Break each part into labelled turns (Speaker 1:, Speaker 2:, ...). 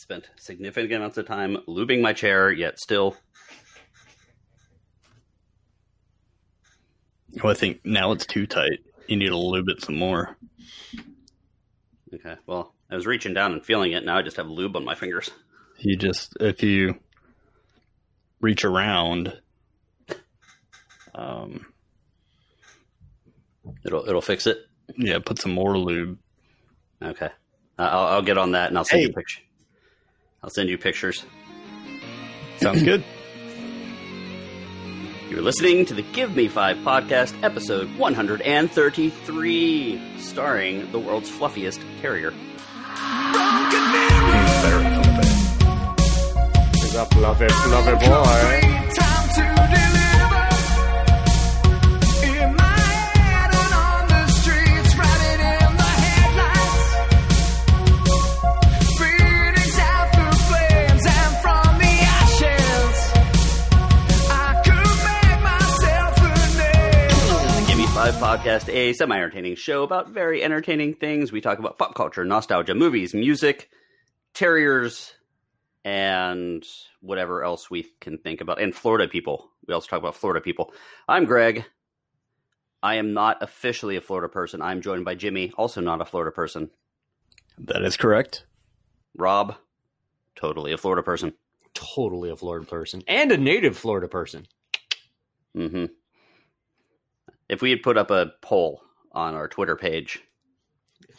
Speaker 1: spent significant amounts of time lubing my chair, yet still.
Speaker 2: Well, I think now it's too tight. You need to lube it some more.
Speaker 1: Okay, well, I was reaching down and feeling it. Now I just have lube on my fingers.
Speaker 2: You just if you reach around, um,
Speaker 1: It'll it'll fix it.
Speaker 2: yeah, put some more lube.
Speaker 1: Okay, uh, I'll, I'll get on that and I'll send you a picture. I'll send you pictures.
Speaker 2: Sounds good.
Speaker 1: You're listening to the Give Me Five podcast, episode 133, starring the world's fluffiest carrier.
Speaker 3: He's a fluffy, fluffy boy.
Speaker 1: Podcast, a semi entertaining show about very entertaining things. We talk about pop culture, nostalgia, movies, music, terriers, and whatever else we can think about. And Florida people. We also talk about Florida people. I'm Greg. I am not officially a Florida person. I'm joined by Jimmy, also not a Florida person.
Speaker 2: That is correct.
Speaker 1: Rob, totally a Florida person.
Speaker 3: Totally a Florida person. And a native Florida person.
Speaker 1: hmm If we had put up a poll on our Twitter page,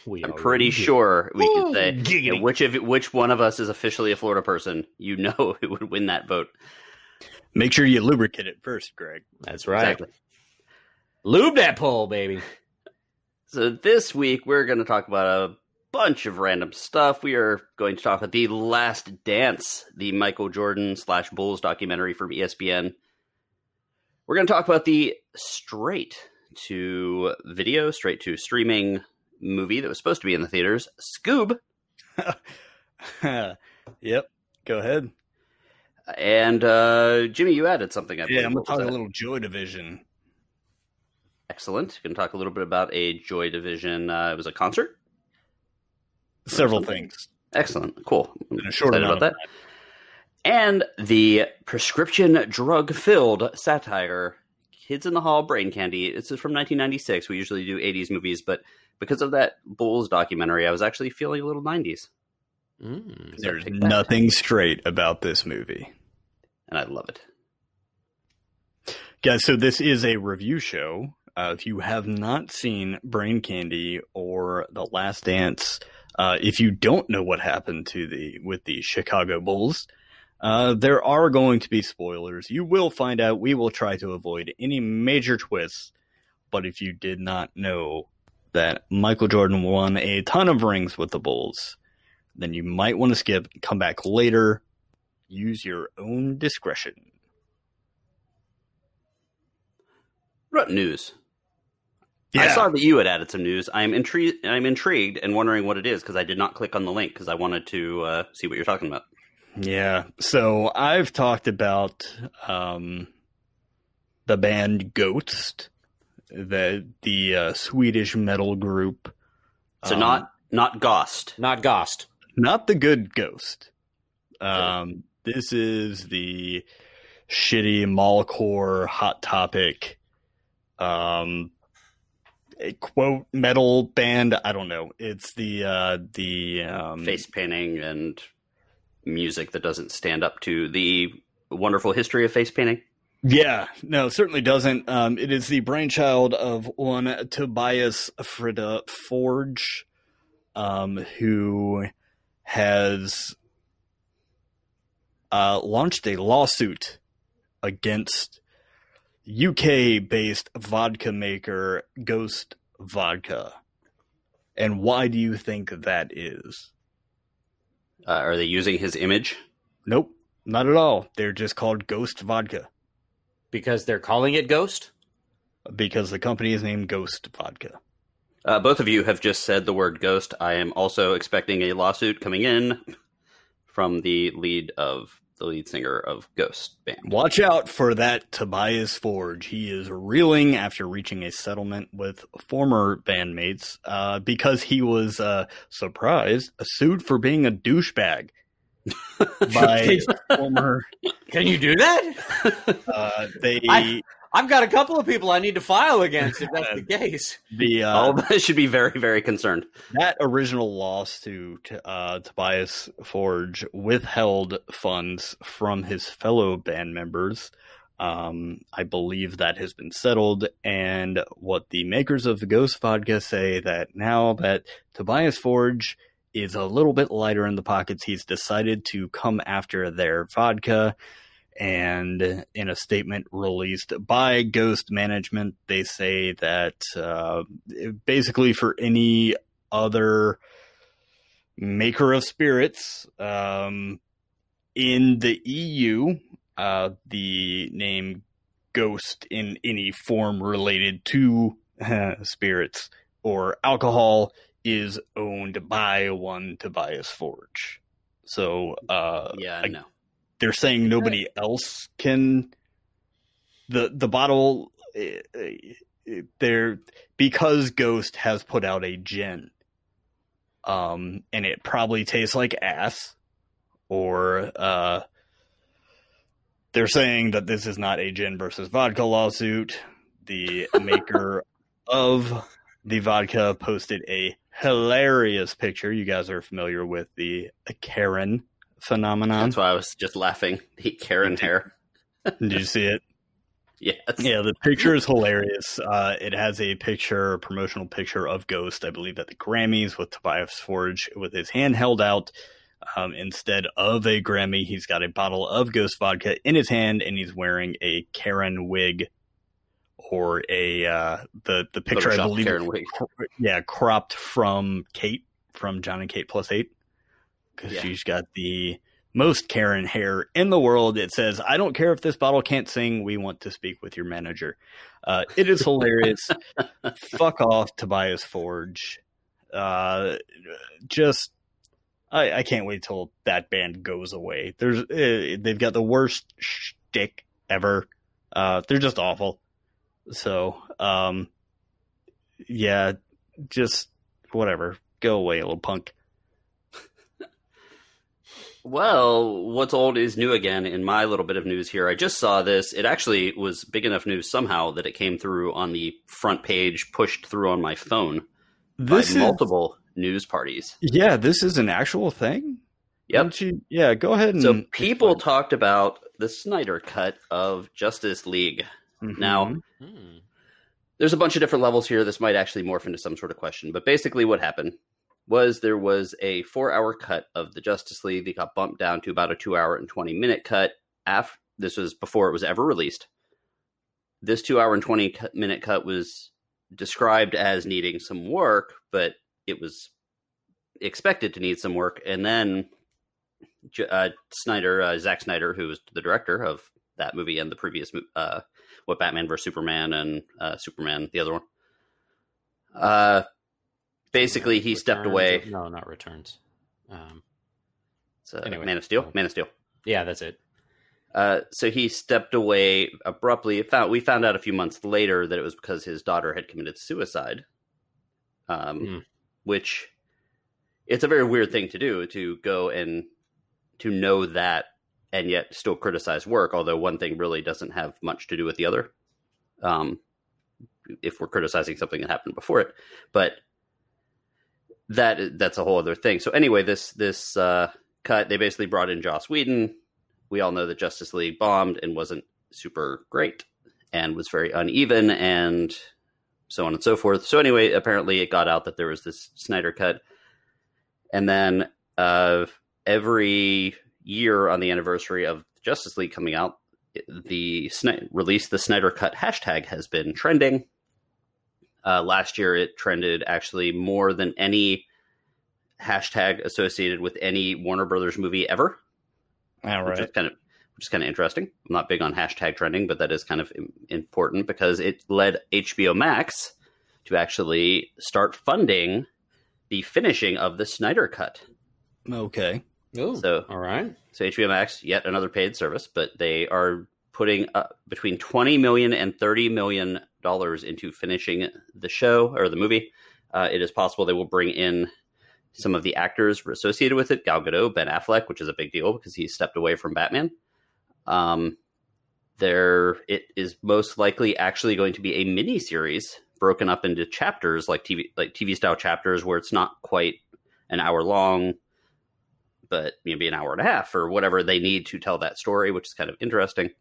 Speaker 3: We
Speaker 1: I'm pretty
Speaker 3: did.
Speaker 1: sure we
Speaker 3: Ooh,
Speaker 1: could say
Speaker 3: giggity.
Speaker 1: which of which one of us is officially a Florida person. You know who would win that vote.
Speaker 2: Make sure you lubricate it first, Greg.
Speaker 3: That's right.
Speaker 1: Exactly.
Speaker 3: Lube that pole, baby.
Speaker 1: So this week we're going to talk about a bunch of random stuff. We are going to talk about the Last Dance, the Michael Jordan slash Bulls documentary from ESPN. We're going to talk about the straight to video, straight to streaming movie that was supposed to be in the theaters, Scoob.
Speaker 2: yep. Go ahead.
Speaker 1: And uh, Jimmy, you added something. I
Speaker 2: Yeah. I'm
Speaker 1: What
Speaker 2: gonna talk a little Joy Division.
Speaker 1: Excellent. Going to talk a little bit about a Joy Division. Uh, it was a concert.
Speaker 2: Several things.
Speaker 1: Excellent. Cool.
Speaker 2: In a short
Speaker 1: excited
Speaker 2: amount
Speaker 1: about that. And the prescription drug filled satire, Kids in the Hall Brain Candy. This is from 1996. We usually do 80s movies, but because of that Bulls documentary, I was actually feeling a little 90s.
Speaker 3: Mm.
Speaker 2: There's
Speaker 1: take that.
Speaker 2: nothing straight about this movie.
Speaker 1: And I love it.
Speaker 2: Guys, so this is a review show. Uh, if you have not seen Brain Candy or The Last Dance, uh, if you don't know what happened to the with the Chicago Bulls, uh, there are going to be spoilers. You will find out. We will try to avoid any major twists. But if you did not know that Michael Jordan won a ton of rings with the Bulls, then you might want to skip. Come back later. Use your own discretion.
Speaker 1: What about news? I saw that you had added some news. I'm intrigued. I'm intrigued and wondering what it is because I did not click on the link because I wanted to uh, see what you're talking about.
Speaker 2: Yeah. So I've talked about um, the band Ghost, the the uh, Swedish metal group.
Speaker 1: So
Speaker 2: Um,
Speaker 1: not not Ghost.
Speaker 3: Not Gost.
Speaker 2: not the good Ghost. Um, this is the shitty mallcore hot topic. Um, a quote metal band. I don't know. It's the uh, the um,
Speaker 1: face painting and music that doesn't stand up to the wonderful history of face painting.
Speaker 2: Yeah, no, certainly doesn't. Um, it is the brainchild of one Tobias Frida Forge, um, who has uh, launched a lawsuit against UK based vodka maker Ghost Vodka. And why do you think that is?
Speaker 1: Uh, are they using his image?
Speaker 2: Nope, not at all. They're just called Ghost Vodka
Speaker 3: Because they're calling it Ghost?
Speaker 2: because the company is named Ghost Vodka.
Speaker 1: Uh, both of you have just said the word ghost. I am also expecting a lawsuit coming in from the lead of the lead singer of Ghost band.
Speaker 2: Watch out for that Tobias Forge. He is reeling after reaching a settlement with former bandmates uh, because he was uh, surprised, sued for being a douchebag. by former.
Speaker 3: Can you do that?
Speaker 2: Uh, they
Speaker 3: I- I've got a couple of people I need to file against if that's the case.
Speaker 2: the uh,
Speaker 1: All of us should be very, very concerned.
Speaker 2: that original loss to, to uh, Tobias Forge withheld funds from his fellow band members. Um, I believe that has been settled, and what the makers of the Ghost Vodka say that now that Tobias Forge is a little bit lighter in the pockets, he's decided to come after their vodka. And in a statement released by Ghost Management, they say that uh, basically for any other maker of spirits um, in the EU, uh, the name Ghost in any form related to spirits or alcohol is owned by one Tobias Forge. So uh,
Speaker 1: Yeah,
Speaker 2: I-
Speaker 1: no.
Speaker 2: They're saying nobody else can the the bottle eh, eh, they're because ghost has put out a gin um and it probably tastes like ass or uh they're saying that this is not a gin versus vodka lawsuit. The maker of the vodka posted a hilarious picture. You guys are familiar with the karen phenomenon
Speaker 1: That's why I was just laughing. The Karen hair.
Speaker 2: did you see it
Speaker 1: Yes.
Speaker 2: Yeah, the picture is hilarious. Uh, it has a picture, a promotional picture of Ghost, I believe, at the Grammys with Tobias Forge with his hand held out. Um, instead of a Grammy, he's got a bottle of Ghost vodka in his hand, and he's wearing a Karen wig or a uh, the the picture I believe, yeah, cropped from Kate from John and Kate plus eight because
Speaker 1: Yeah.
Speaker 2: she's got the most Karen hair in the world. It says, "I don't care if this bottle can't sing. We want to speak with your manager." Uh, it is hilarious. Fuck off, Tobias Forge. Uh, just. I, I can't wait till that band goes away. There's uh, they've got the worst shtick ever. Uh, they're just awful. So, um, yeah, just whatever. Go away, little punk.
Speaker 1: Well, what's old is new again in my little bit of news here. I just saw this. It actually was big enough news somehow that it came through on the front page, pushed through on my phone
Speaker 2: This
Speaker 1: by
Speaker 2: is
Speaker 1: multiple news parties.
Speaker 2: yeah, this is an actual thing.
Speaker 1: Yep.
Speaker 2: You- yeah, go ahead and
Speaker 1: So people talked about the Snyder cut of Justice League.
Speaker 2: Mhm.
Speaker 1: Now,
Speaker 3: Hmm.
Speaker 1: there's a bunch of different levels here. This might actually morph into some sort of question, but basically, what happened was there was a four hour cut of the Justice League that got bumped down to about a two hour and 20 minute cut. After, this was before it was ever released. This two hour and 20 minute cut was described as needing some work, but it was expected to need some work. And then uh, Snyder, uh, Zack Snyder, who was the director of that movie and the previous uh, what Batman vs Superman and uh, Superman, the other one. Basically, he stepped away.
Speaker 3: No, not returns. Um,
Speaker 1: uh,
Speaker 3: Anyway.
Speaker 1: Man of Steel. Man of Steel.
Speaker 3: yeah, that's it.
Speaker 1: Uh, so he stepped away abruptly. Found, we found out a few months later that it was because his daughter had committed suicide. Um,
Speaker 3: Hmm.
Speaker 1: which it's a very weird thing to do to go and to know that and yet still criticize work. Although one thing really doesn't have much to do with the other. Um, if we're criticizing something that happened before it, but that that's a whole other thing. So anyway, this this uh, cut they basically brought in Joss Whedon. We all know that Justice League bombed and wasn't super great and was very uneven and so on and so forth. So anyway, apparently it got out that there was this Snyder cut, and then uh, every year on the anniversary of Justice League coming out, the release the Snyder cut hashtag has been trending. Uh, last year, it trended actually more than any hashtag associated with any Warner Brothers movie ever
Speaker 2: All
Speaker 1: which is kind of which is kind of interesting. I'm not big on hashtag trending, but that is kind of important because it led HBO Max to actually start funding the finishing of the Snyder Cut.
Speaker 2: Okay.
Speaker 3: Oh,
Speaker 1: So-
Speaker 3: all right.
Speaker 1: So HBO Max, yet another paid service, but they are putting up between 20 million and 30 million dollars into finishing the show or the movie. Uh, it is possible they will bring in some of the actors associated with it. Gal Gadot, Ben Affleck, which is a big deal because he stepped away from Batman. Um, there, it is most likely actually going to be a mini series broken up into chapters, like TV, like TV style chapters, where it's not quite an hour long, but maybe an hour and a half or whatever they need to tell that story, which is kind of interesting.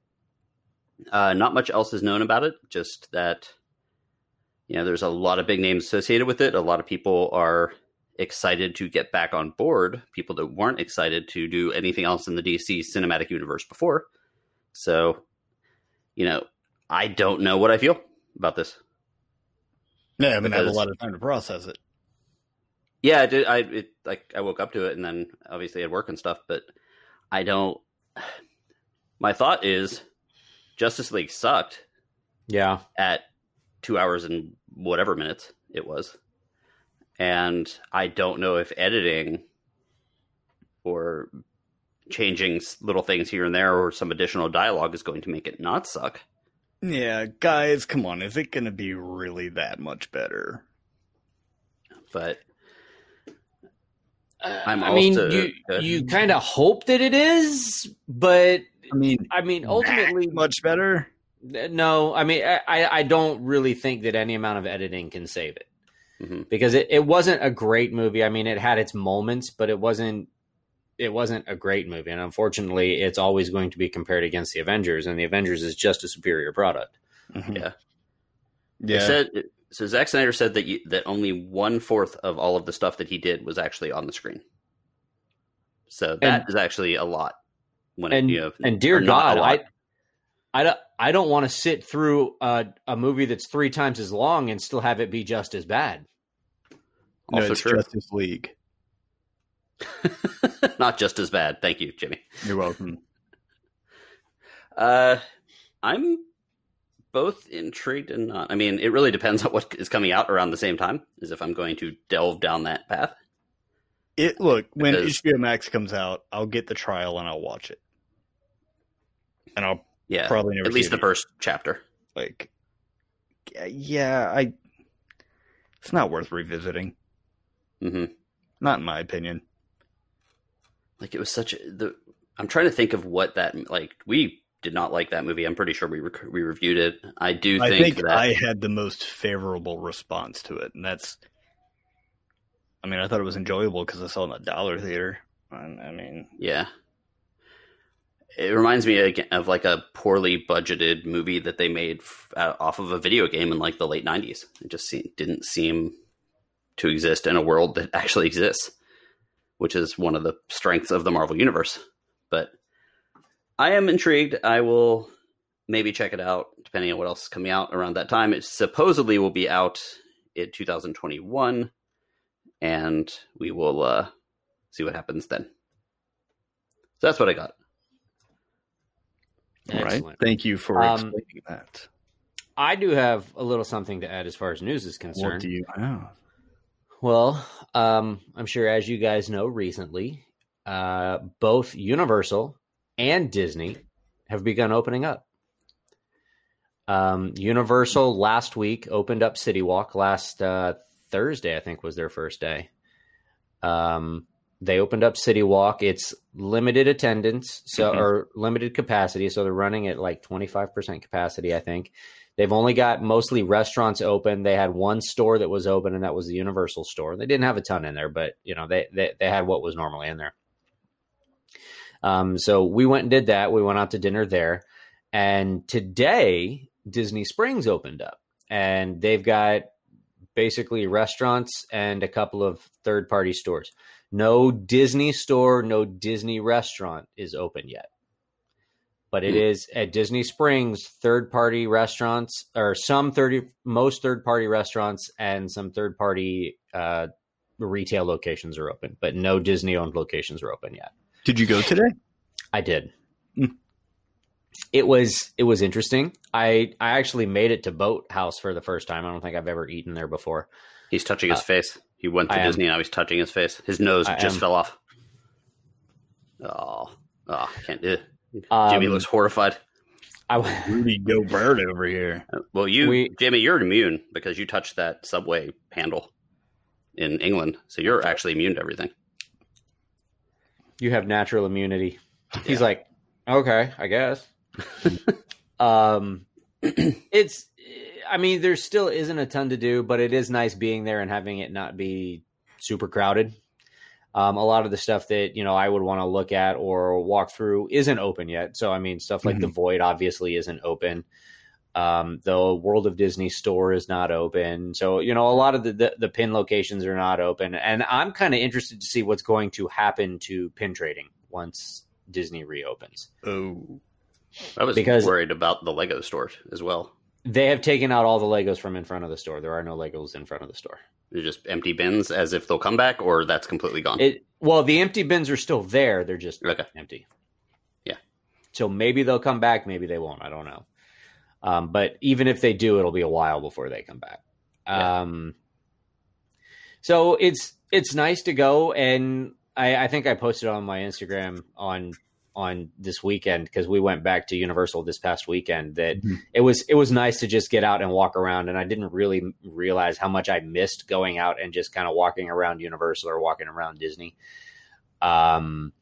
Speaker 1: Uh, not much else is known about it, just that you know there's a lot of big names associated with it. A lot of people are excited to get back on board. People that weren't excited to do anything else in the DC cinematic universe before. So, you know, I don't know what I feel about this.
Speaker 2: Yeah, I haven't had a lot of time to process it.
Speaker 1: Yeah, I did. I it, like I woke up to it and then obviously I had work and stuff, but I don't. My thought is, Justice League sucked
Speaker 3: Yeah.
Speaker 1: at two hours and whatever minutes it was, and I don't know if editing or changing little things here and there or some additional dialogue is going to make it not suck.
Speaker 2: Yeah, guys, come on. Is it going to be really that much better?
Speaker 1: But uh, I'm
Speaker 3: I mean, you
Speaker 1: Good.
Speaker 3: you kind of hope that it is, but
Speaker 2: I mean,
Speaker 3: I mean, ultimately,
Speaker 2: much better.
Speaker 3: no. I mean, I I- I don't really think that any amount of editing can save it
Speaker 1: Mhm.
Speaker 3: because it, it wasn't a great movie. I mean, it had its moments, but it wasn't it wasn't a great movie, and unfortunately, it's always going to be compared against the Avengers, and the Avengers is just a superior product.
Speaker 2: Mhm.
Speaker 1: Yeah.
Speaker 2: Yeah.
Speaker 1: It said so. Zack Snyder said that you, that only one fourth of all of the stuff that he did was actually on the screen. So that is
Speaker 3: And-
Speaker 1: actually a lot. When
Speaker 3: and
Speaker 1: it, you know,
Speaker 3: and dear God,
Speaker 1: a
Speaker 3: I,
Speaker 1: lot.
Speaker 3: I don't, I don't want to sit through a, a movie that's three times as long and still have it be just as bad.
Speaker 2: no,
Speaker 1: also
Speaker 2: it's
Speaker 1: true.
Speaker 2: Justice League.
Speaker 1: not just as bad. Thank you, Jimmy.
Speaker 2: You're welcome.
Speaker 1: Uh, I'm both intrigued and not. I mean, it really depends on what is coming out around the same time. As if I'm going to delve down that path.
Speaker 2: It look when HBO Max comes out, I'll get the trial and I'll watch it, and I'll
Speaker 1: Yeah,
Speaker 2: probably never
Speaker 1: at least the
Speaker 2: again.
Speaker 1: first chapter.
Speaker 2: like. Yeah, I. It's not worth revisiting.
Speaker 1: Mm-hmm.
Speaker 2: Not in my opinion.
Speaker 1: like it was such a the i'm trying to think of what that like we did not like that movie i'm pretty sure we rec- we reviewed it i do
Speaker 2: I
Speaker 1: think,
Speaker 2: think
Speaker 1: that
Speaker 2: I had the most favorable response to it, and that's. I mean, I thought it was enjoyable because I saw it in the dollar theater. I mean,
Speaker 1: yeah. It reminds me of like a poorly budgeted movie that they made off of a video game in like the late 90s it just didn't seem to exist in a world that actually exists which is one of the strengths of the marvel universe. But i am intrigued. I will maybe check it out depending on what else is coming out around that time. It supposedly will be out in 2021 and we will uh see what happens then so that's what i got
Speaker 2: all right. Thank you for
Speaker 3: Um,
Speaker 2: explaining that.
Speaker 3: I do have a little something to add as far as news is concerned.
Speaker 2: What do you have?
Speaker 3: Well, um, I'm sure as you guys know, recently, uh, both Universal and Disney have begun opening up. Um, Universal last week opened up City Walk last uh, Thursday, I think was their first day. Um, they opened up City Walk. It's limited attendance, so
Speaker 2: Mhm.
Speaker 3: or limited capacity, so they're running at like 25% capacity, I think. They've only got mostly restaurants open. They had one store that was open, and that was the Universal store. They didn't have a ton in there, but you know they they, they had what was normally in there. Um, so we went and did that. We went out to dinner there, and today Disney Springs opened up, and they've got basically restaurants and a couple of third party stores. No Disney store, no Disney restaurant is open yet. But it
Speaker 1: Hmm.
Speaker 3: is at Disney Springs, third party restaurants or some 30 most third party restaurants and some third party uh, retail locations are open, but no Disney owned locations are open yet.
Speaker 2: Did you go today?
Speaker 3: I did. It was it was interesting. I I actually made it to Boathouse for the first time. I don't think I've ever eaten there before.
Speaker 1: he's touching his
Speaker 3: Uh,
Speaker 1: face he went to
Speaker 3: I am.
Speaker 1: disney now he's touching his face his nose
Speaker 3: I
Speaker 1: just
Speaker 3: am.
Speaker 1: fell off oh oh can't do it
Speaker 3: Um,
Speaker 1: jimmy looks horrified
Speaker 3: I
Speaker 2: Rudy Gobert over here.
Speaker 1: well you
Speaker 3: We-
Speaker 1: jimmy you're immune because you touched that subway handle in England, so you're actually immune to everything.
Speaker 3: You have natural immunity. He's like, okay, I guess. um, it's, I mean, there still isn't a ton to do, but it is nice being there and having it not be super crowded. Um, a lot of the stuff that you know I would want to look at or walk through isn't open yet. So I mean, stuff like the Void obviously isn't open. Um, the World of Disney store is not open. So you know, a lot of the the, the pin locations are not open, and I'm kind of interested to see what's going to happen to pin trading once Disney reopens.
Speaker 2: Oh,
Speaker 1: I was
Speaker 3: Because-
Speaker 1: worried about the Lego store as well.
Speaker 3: They have taken out all the Legos from in front of the store. There are no Legos in front of the store.
Speaker 1: They're just empty bins, as if they'll come back, or that's completely gone.
Speaker 3: It well, the empty bins are still there. They're just
Speaker 1: Okay.
Speaker 3: empty.
Speaker 1: Yeah.
Speaker 3: So maybe they'll come back. Maybe they won't. I don't know. Um, but even if they do, it'll be a while before they come back.
Speaker 1: Yeah.
Speaker 3: Um, so it's it's nice to go, and I, I think I posted on my Instagram on on this weekend because we went back to Universal this past weekend that
Speaker 2: Mhm.
Speaker 3: it was it was nice to just get out and walk around and I didn't really realize how much I missed going out and just kind of walking around Universal or walking around Disney. Um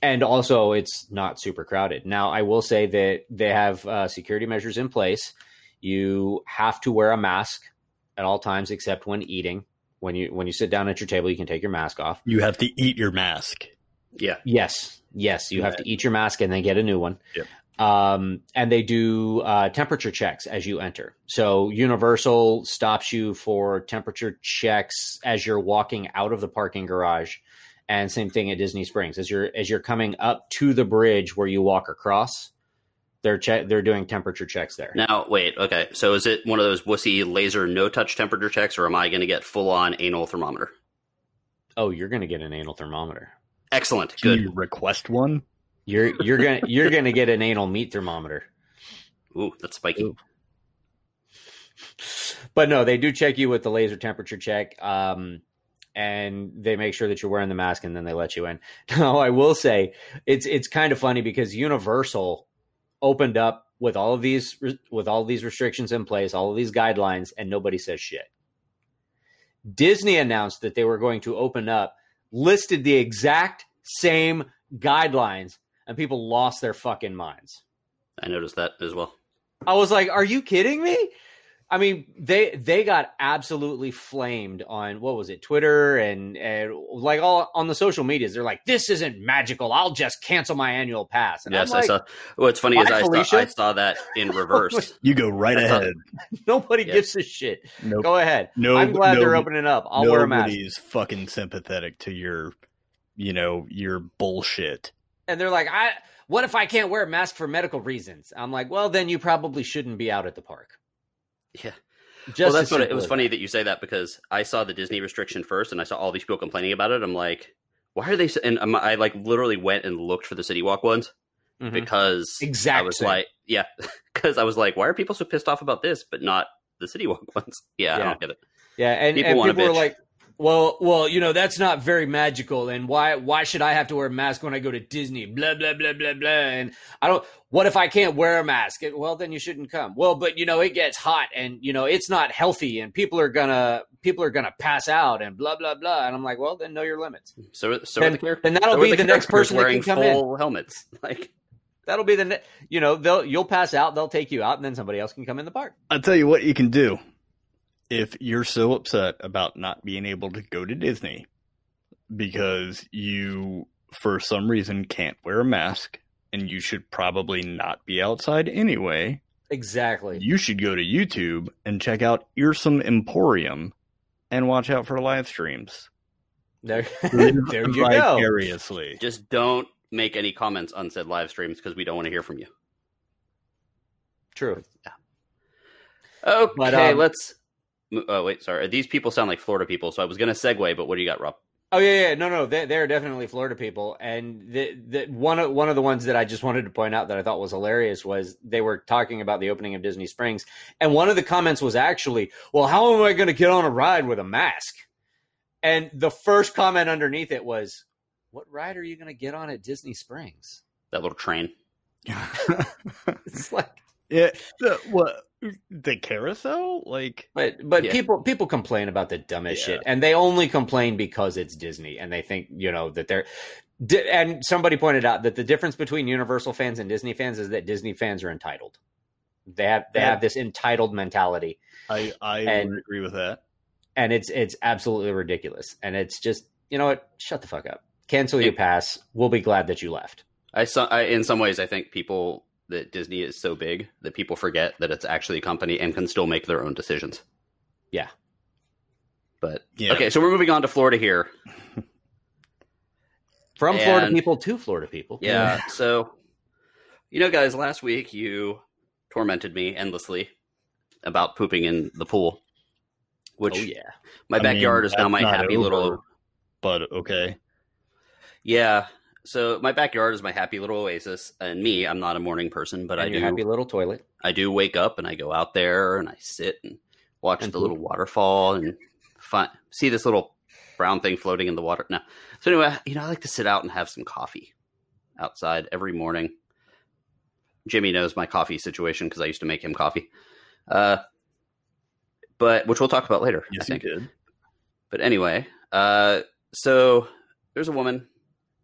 Speaker 3: and also it's not super crowded. Now I will say that they have uh, security measures in place. You have to wear a mask at all times except when eating. When you when you sit down at your table, you can take your mask off.
Speaker 2: you have to eat your mask.
Speaker 1: yeah,
Speaker 3: Yes, yes, you have to eat your mask and then get a new one.
Speaker 2: Yep.
Speaker 3: Um, and they do uh, temperature checks as you enter. So Universal stops you for temperature checks as you're walking out of the parking garage, and same thing at Disney Springs as you're as you're coming up to the bridge where you walk across. They're che- they're doing temperature checks there.
Speaker 1: Now, wait, okay. So is it one of those wussy laser no touch temperature checks, or am I going to get full on anal thermometer?
Speaker 3: Oh, you're gonna get an anal thermometer.
Speaker 1: Excellent.
Speaker 2: Do
Speaker 1: Good.
Speaker 2: you request one?
Speaker 3: You're you're gonna you're gonna get an anal meat thermometer.
Speaker 1: Ooh, that's spiky.
Speaker 3: Ooh. but no, they do check you with the laser temperature check. Um, and they make sure that you're wearing the mask and then they let you in. Now, I will say it's it's kind of funny because Universal opened up with all of these with all of these restrictions in place, all of these guidelines, and nobody says shit. Disney announced that they were going to open up, listed the exact same guidelines, and people lost their fucking minds.
Speaker 1: I noticed that as well.
Speaker 3: I was like, "Are you kidding me?" I mean, they they got absolutely flamed on what was it, Twitter and and like all on the social medias. They're like, "This isn't magical. I'll just cancel my annual pass." And
Speaker 1: yes,
Speaker 3: I'm like,
Speaker 1: I saw. What's funny is I saw, I saw that in reverse.
Speaker 2: You go right
Speaker 1: I thought-
Speaker 2: ahead.
Speaker 3: nobody
Speaker 1: Yeah.
Speaker 3: gives a shit.
Speaker 2: Nope.
Speaker 3: Go ahead.
Speaker 2: No,
Speaker 3: I'm glad
Speaker 2: no-
Speaker 3: they're opening up. I'll wear a mask.
Speaker 2: Nobody's fucking sympathetic to your, you know, your bullshit.
Speaker 3: And they're like, "I what if I can't wear a mask for medical reasons?" I'm like, "Well, then you probably shouldn't be out at the park."
Speaker 1: Yeah.
Speaker 3: Just
Speaker 1: well, that's what it, it was funny that you say that because I saw the Disney restriction first, and I saw all these people complaining about it. I'm like, why are they? s- And I like literally went and looked for the City Walk ones.
Speaker 3: Mhm.
Speaker 1: because
Speaker 3: exactly.
Speaker 1: I was like, yeah, because I was like, why are people so pissed off about this, but not the City Walk ones? Yeah, I
Speaker 3: Yeah.
Speaker 1: don't get it.
Speaker 3: Yeah, and
Speaker 1: People
Speaker 3: and people were like, "Well, well, you know, that's not very magical, and why why should I have to wear a mask when I go to Disney?" Blah blah blah blah blah. And I don't. What if I can't wear a mask? Well, then you shouldn't come. Well, but you know, it gets hot, and you know, it's not healthy, and people are gonna people are gonna pass out, and blah blah blah. And I'm like, well, then know your limits.
Speaker 1: So, so are the char-
Speaker 3: then that'll
Speaker 1: so
Speaker 3: be the, next
Speaker 1: characters
Speaker 3: person that
Speaker 1: wearing
Speaker 3: can come in.
Speaker 1: full helmets. Like,
Speaker 3: That'll be the ne- you know they'll you'll pass out, they'll take you out, and then somebody else can come in the park.
Speaker 2: I'll tell you what you can do. If you're so upset about not being able to go to Disney because you, for some reason, can't wear a mask and you should probably not be outside anyway,
Speaker 3: Exactly.
Speaker 2: you should go to YouTube and check out Earsome Emporium and watch out for live streams.
Speaker 3: There, there you go.
Speaker 2: Vicariously.
Speaker 1: just don't make any comments on said live streams because we don't want to hear from you.
Speaker 3: True. Yeah.
Speaker 1: Okay,
Speaker 3: But, um,
Speaker 1: let's. Oh wait, sorry. These people sound like Florida people, so I was going to segue, but what do you got, Rob?
Speaker 3: Oh yeah, yeah, no, no, they, they're definitely Florida people, and the, the one of one of the ones that I just wanted to point out that I thought was hilarious was they were talking about the opening of Disney Springs, and one of the comments was actually, "Well, how am I going to get on a ride with a mask?" And the first comment underneath it was, "What ride are you going to get on at Disney Springs?"
Speaker 1: That little train.
Speaker 3: It's like
Speaker 2: Yeah, the, what the carousel? Like,
Speaker 3: But but
Speaker 1: Yeah.
Speaker 3: people people complain about the dumbest
Speaker 2: Yeah.
Speaker 3: shit, and they only complain because it's Disney, and they think you know that they're. Di- And somebody pointed out that the difference between Universal fans and Disney fans is that Disney fans are entitled. They have they
Speaker 2: Yeah.
Speaker 3: have this entitled mentality,
Speaker 2: I I
Speaker 3: And-
Speaker 2: would agree with that.
Speaker 3: and it's it's absolutely ridiculous. And it's just you know what? Shut the fuck up. Cancel your pass. We'll be glad that you left.
Speaker 1: I, so, I in some ways I think people that Disney is so big that people forget that it's actually a company and can still make their own decisions.
Speaker 3: Yeah.
Speaker 1: But
Speaker 2: Yeah.
Speaker 1: okay, so we're moving on to Florida here.
Speaker 3: From Florida people to Florida people.
Speaker 1: Yeah. so, you know, guys, last week you tormented me endlessly about pooping in the pool, which
Speaker 3: Oh yeah.
Speaker 1: my
Speaker 2: I mean,
Speaker 1: backyard is now my happy
Speaker 2: over,
Speaker 1: little.
Speaker 2: But okay,
Speaker 1: Yeah. So my backyard is my happy little oasis, and me, I'm not a morning person, but
Speaker 3: and
Speaker 1: I do.
Speaker 3: happy little toilet.
Speaker 1: I do wake up and I go out there and I sit and watch
Speaker 3: And
Speaker 1: the
Speaker 3: poop.
Speaker 1: little waterfall and fi- see this little brown thing floating in the water. No. So anyway, you know, I like to sit out and have some coffee outside every morning. Jimmy knows my coffee situation because I used to make him coffee. Uh, but which we'll talk about later. I
Speaker 2: yes, you
Speaker 1: think.
Speaker 2: did.
Speaker 1: But anyway, uh, so there's a woman.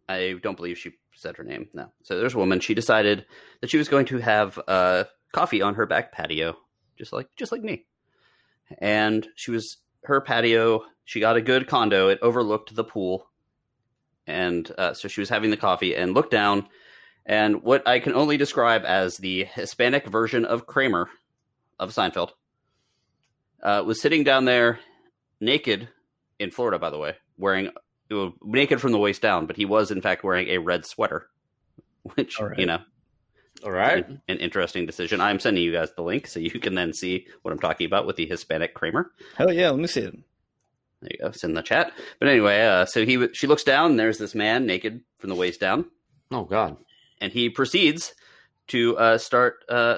Speaker 1: I don't believe she said her name. No. So there's a woman. She decided that she was going to have uh, coffee on her back patio, just like just like me. And she was her patio. She got a good condo. It overlooked the pool, and uh, so she was having the coffee and looked down. And what I can only describe as the Hispanic version of Kramer of Seinfeld uh, was sitting down there naked in Florida, by the way, wearing naked from the waist down, but he was in fact wearing a red sweater, which
Speaker 2: All right.
Speaker 1: you know,
Speaker 3: All right.
Speaker 1: an, an interesting decision. I'm sending you guys the link so you can then see what I'm talking about with the Hispanic Kramer.
Speaker 2: Hell yeah, let me see it.
Speaker 1: There you go, it's in the chat. But anyway, uh, so he she looks down, and there's this man naked from the waist down,
Speaker 3: Oh God.
Speaker 1: and he proceeds to uh, start uh,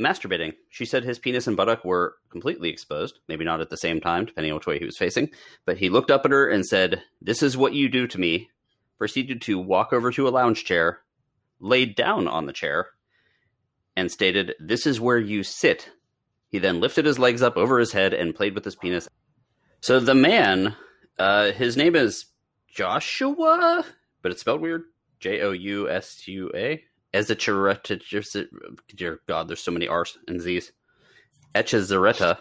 Speaker 1: masturbating. She said his penis and buttock were completely exposed, maybe not at the same time, depending on which way he was facing. But he looked up at her and said, This is what you do to me. Proceeded to walk over to a lounge chair, laid down on the chair, and stated, This is where you sit. He then lifted his legs up over his head and played with his penis. So the man, uh, his name is Joshua, but it's spelled weird. J O U S U A. Ezechireta, dear God, there's so many R's and Z's. Echezareta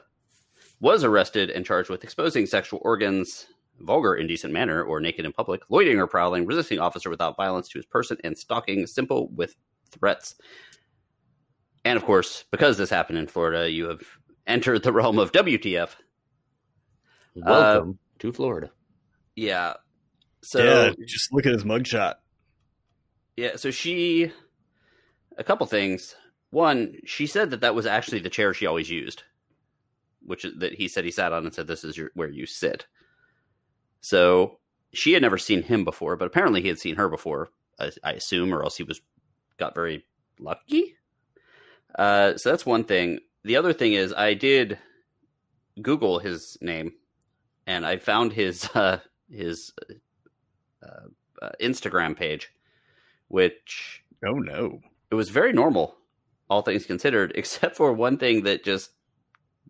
Speaker 1: was arrested and charged with exposing sexual organs, vulgar, indecent manner, or naked in public, loitering or prowling, resisting officer without violence to his person, and stalking simple with threats. And of course, because this happened in Florida, you have entered the realm of WTF.
Speaker 3: Uh, Welcome to Florida.
Speaker 1: Yeah. So
Speaker 2: yeah, just look at his mugshot.
Speaker 1: Yeah, so she, a couple things. One, she said that that was actually the chair she always used, which is that he said he sat on and said, "This is your where you sit." So she had never seen him before, but apparently he had seen her before. I, I assume, or else he was got very lucky. Uh, so that's one thing. The other thing is, I did Google his name, and I found his uh, his uh, uh, Instagram page which
Speaker 2: Oh no.
Speaker 1: It was very normal, all things considered, except for one thing that just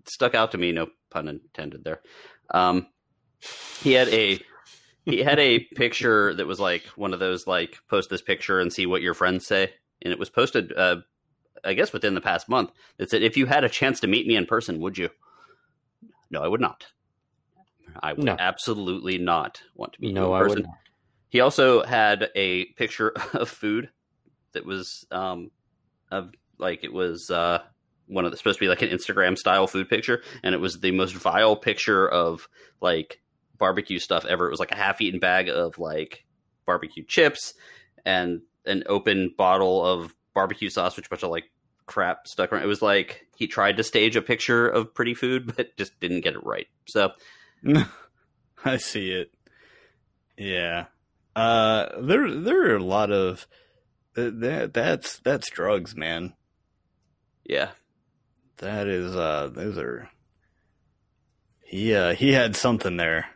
Speaker 1: stuck out to me. No pun intended there. Um, he had a he had a picture that was like one of those like post this picture and see what your friends say, and it was posted. Uh, I guess within the past month that said, "If you had a chance to meet me in person, would you?" No, I would not. I would
Speaker 3: No.
Speaker 1: absolutely not want to meet you
Speaker 3: No,
Speaker 1: in
Speaker 3: I
Speaker 1: person.
Speaker 3: would not.
Speaker 1: He also had a picture of food that was um of like it was uh one of the supposed to be like an Instagram style food picture and it was the most vile picture of like barbecue stuff ever. It was like a half eaten bag of like barbecue chips and an open bottle of barbecue sauce which a bunch of like crap stuck around. It was like he tried to stage a picture of pretty food but just didn't get it right. So
Speaker 2: I see it. Yeah. Uh there there are a lot of that that's that's drugs, man.
Speaker 1: yeah.
Speaker 2: That is uh those are he uh he had something there.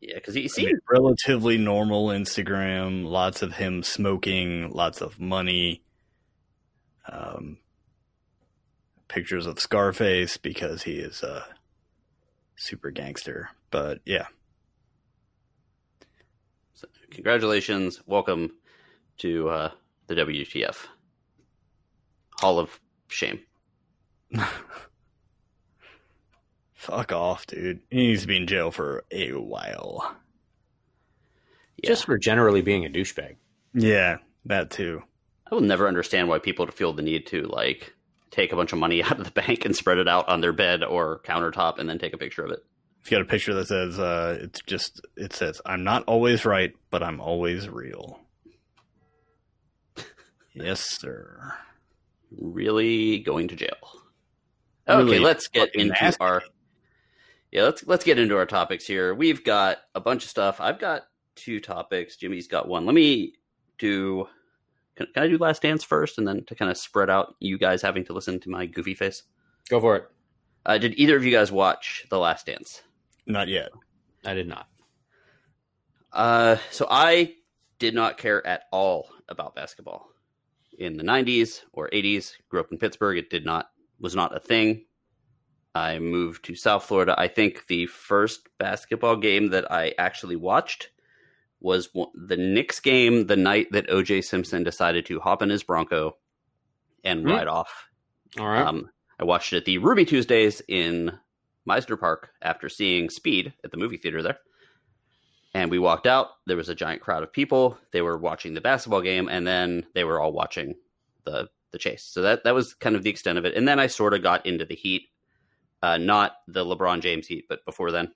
Speaker 1: Yeah, because he
Speaker 2: I mean, relatively normal Instagram, lots of him smoking, lots of money. Um, pictures of Scarface because he is a super gangster. But yeah,
Speaker 1: So, congratulations. Welcome to uh, the WTF Hall of Shame.
Speaker 2: fuck off, dude. He needs to be in jail for a while.
Speaker 1: Yeah.
Speaker 3: Just for generally being a douchebag.
Speaker 2: Yeah, that too.
Speaker 1: I will never understand why people feel the need to like take a bunch of money out of the bank and spread it out on their bed or countertop and then take a picture of it.
Speaker 2: If you got a picture that says, uh, it's just, it says, I'm not always right, but I'm always real. yes, sir.
Speaker 1: Really going to jail. Okay,
Speaker 2: Really
Speaker 1: let's get into
Speaker 2: nasty.
Speaker 1: our Yeah, let's let's get into our topics here. We've got a bunch of stuff. I've got two topics. Jimmy's got one. Let me do can, can I do last dance first and then to kind of spread out you guys having to listen to my goofy face?
Speaker 3: Go for it.
Speaker 1: Uh, did either of you guys watch The Last Dance?
Speaker 2: Not yet.
Speaker 3: I did not.
Speaker 1: Uh, so I did not care at all about basketball in the '90s or '80s. Grew up in Pittsburgh. It did not was not a thing. I moved to South Florida. I think the first basketball game that I actually watched was the Knicks game the night that OJ Simpson decided to hop in his Bronco and
Speaker 3: Hmm.
Speaker 1: ride off.
Speaker 3: All right.
Speaker 1: Um, I watched it at the Ruby Tuesdays in Mizner Park after seeing Speed at the movie theater there. And we walked out. There was a giant crowd of people. They were watching the basketball game, and then they were all watching the the chase. So that that was kind of the extent of it. And then I sort of got into the Heat, uh, not the LeBron James Heat, but before then,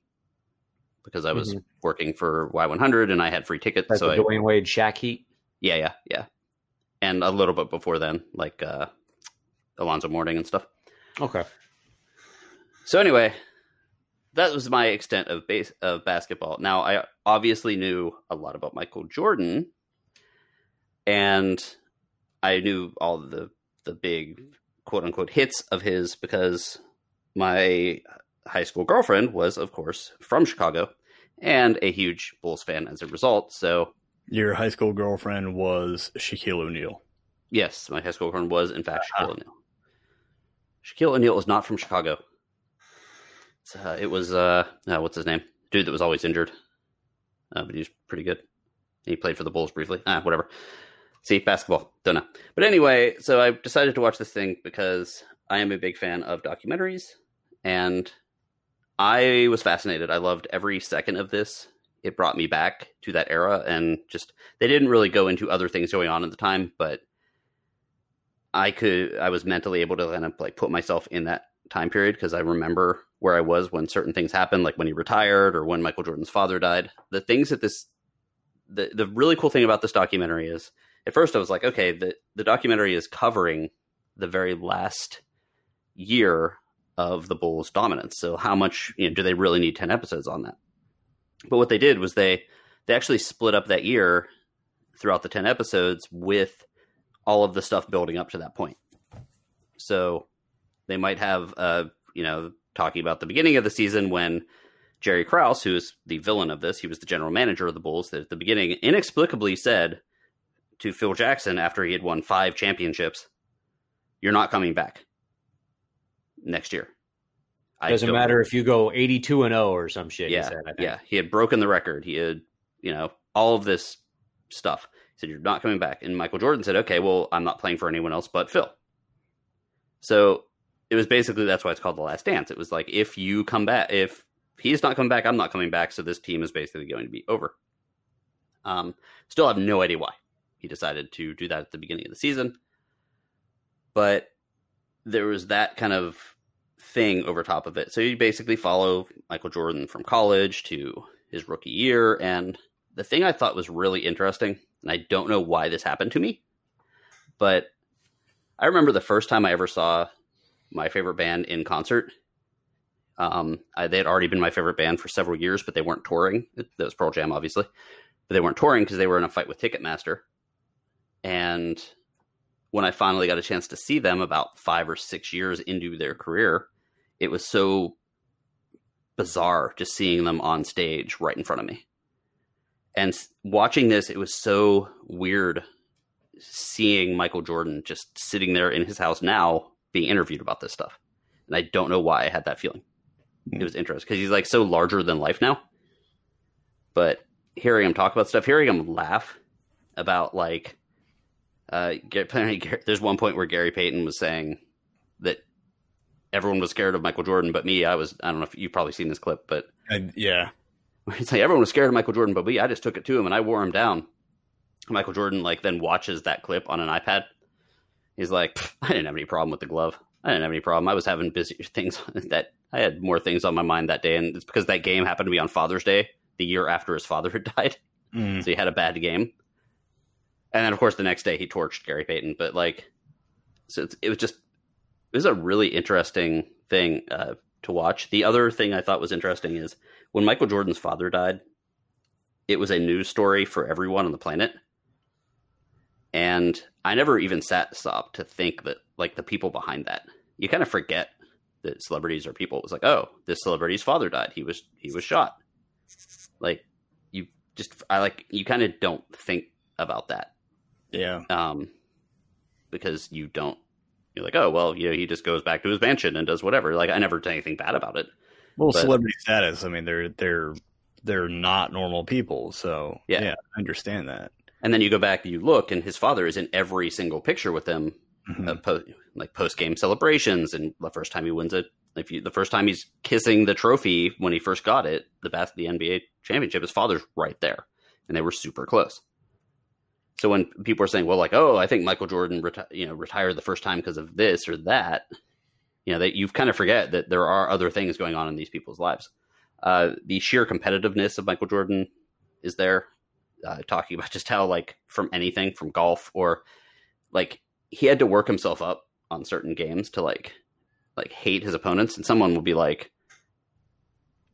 Speaker 1: because I was
Speaker 3: Mhm.
Speaker 1: working for Y100 and I had free tickets.
Speaker 3: Like
Speaker 1: so
Speaker 3: the
Speaker 1: I,
Speaker 3: Dwyane Wade Shaq Heat.
Speaker 1: yeah, yeah, yeah. And a little bit before then, like uh, Alonzo Mourning and stuff.
Speaker 3: Okay.
Speaker 1: So anyway, that was my extent of base of basketball. Now I obviously knew a lot about Michael Jordan, and I knew all the the big quote unquote hits of his because my high school girlfriend was, of course, from Chicago and a huge Bulls fan as a result. So
Speaker 2: Your high school girlfriend was Shaquille O'Neal.
Speaker 1: yes, my high school girlfriend was in fact
Speaker 2: Ah.
Speaker 1: Shaquille O'Neal. Shaquille O'Neal is not from Chicago. Uh, it was uh, uh, what's his name? Dude that was always injured, uh, but he was pretty good. He played for the Bulls briefly. Ah, whatever. See, basketball. Don't know. But anyway, so I decided to watch this thing because I am a big fan of documentaries, and I was fascinated. I loved every second of this. It brought me back to that era, and just they didn't really go into other things going on at the time, but I could I was mentally able to kind of like put myself in that time period because I remember where I was when certain things happened, like when he retired or when Michael Jordan's father died. The things that this the the really cool thing about this documentary is at first I was like, okay, the the documentary is covering the very last year of the Bulls' dominance. So how much you know, do they really need ten episodes on that? But what they did was they they actually split up that year throughout the ten episodes with all of the stuff building up to that point. So they might have, uh, you know, talking about the beginning of the season when Jerry Krause, who is the villain of this, he was the general manager of the Bulls, that at the beginning inexplicably said to Phil Jackson after he had won five championships, "You're not coming back next year." I
Speaker 3: Doesn't matter if you go 82 and 0 or some shit. he
Speaker 1: yeah,
Speaker 3: said, I think.
Speaker 1: yeah. He had broken the record. He had, you know, all of this stuff. He said, You're not coming back. And Michael Jordan said, Okay, well, I'm not playing for anyone else but Phil. So it was basically that's why it's called The Last Dance. It was like, if you come back, if he's not coming back, I'm not coming back. So this team is basically going to be over. Um, still have no idea why he decided to do that at the beginning of the season. But there was that kind of thing over top of it. So you basically follow Michael Jordan from college to his rookie year. And the thing I thought was really interesting, and I don't know why this happened to me, but I remember the first time I ever saw my favorite band in concert. Um, I, they had already been my favorite band for several years, but they weren't touring. That was Pearl Jam, obviously, but they weren't touring because they were in a fight with Ticketmaster. And when I finally got a chance to see them about five or six years into their career, it was so bizarre just seeing them on stage right in front of me. And watching this, it was so weird seeing Michael Jordan just sitting there in his house now being interviewed about this stuff. And I don't know why I had that feeling. It was interesting because he's like so larger than life now. But hearing him talk about stuff, hearing him laugh about like, uh, there's one point where Gary Payton was saying that everyone was scared of Michael Jordan, but me, I was. I don't know if you've probably seen this clip, but
Speaker 2: I, yeah,
Speaker 1: it's like everyone was scared of Michael Jordan, but me, I just took it to him and I wore him down. Michael Jordan like then watches that clip on an iPad. He's like, I didn't have any problem with the glove. I didn't have any problem. I was having busy things that I had more things on my mind that day, and it's because that game happened to be on Father's Day, the year after his father had died.
Speaker 2: Mm.
Speaker 1: So he had a bad game. And then, of course, the next day he torched Gary Payton. But like, so it was just it was a really interesting thing uh, to watch. The other thing I thought was interesting is when Michael Jordan's father died, it was a news story for everyone on the planet. And I never even sat stop to think that like the people behind that. You kind of forget that celebrities are people. It was like, oh, this celebrity's father died. He was he was shot. Like you just I like you kind of don't think about that.
Speaker 2: Yeah.
Speaker 1: Um because you don't you're like, oh well, you know, he just goes back to his mansion and does whatever. Like I never did anything bad about it.
Speaker 2: Well,
Speaker 1: But-
Speaker 2: celebrity status. I mean, they're they're they're not normal people. So
Speaker 1: Yeah.
Speaker 2: I understand that.
Speaker 1: And then you go back, and you look, and his father is in every single picture with him,
Speaker 2: Mhm.
Speaker 1: uh, po- like post game celebrations, and the first time he wins it, if you, the first time he's kissing the trophy when he first got it, the bas- the NBA championship, his father's right there, and they were super close. So when people are saying, "Well, like, oh, I think Michael Jordan, reti- you know, retired the first time because of this or that," you know, that you kind of forget that there are other things going on in these people's lives. Uh, the sheer competitiveness of Michael Jordan is there. Uh, talking about just how, like, from anything, from golf or like he had to work himself up on certain games to like like hate his opponents, and someone will be like,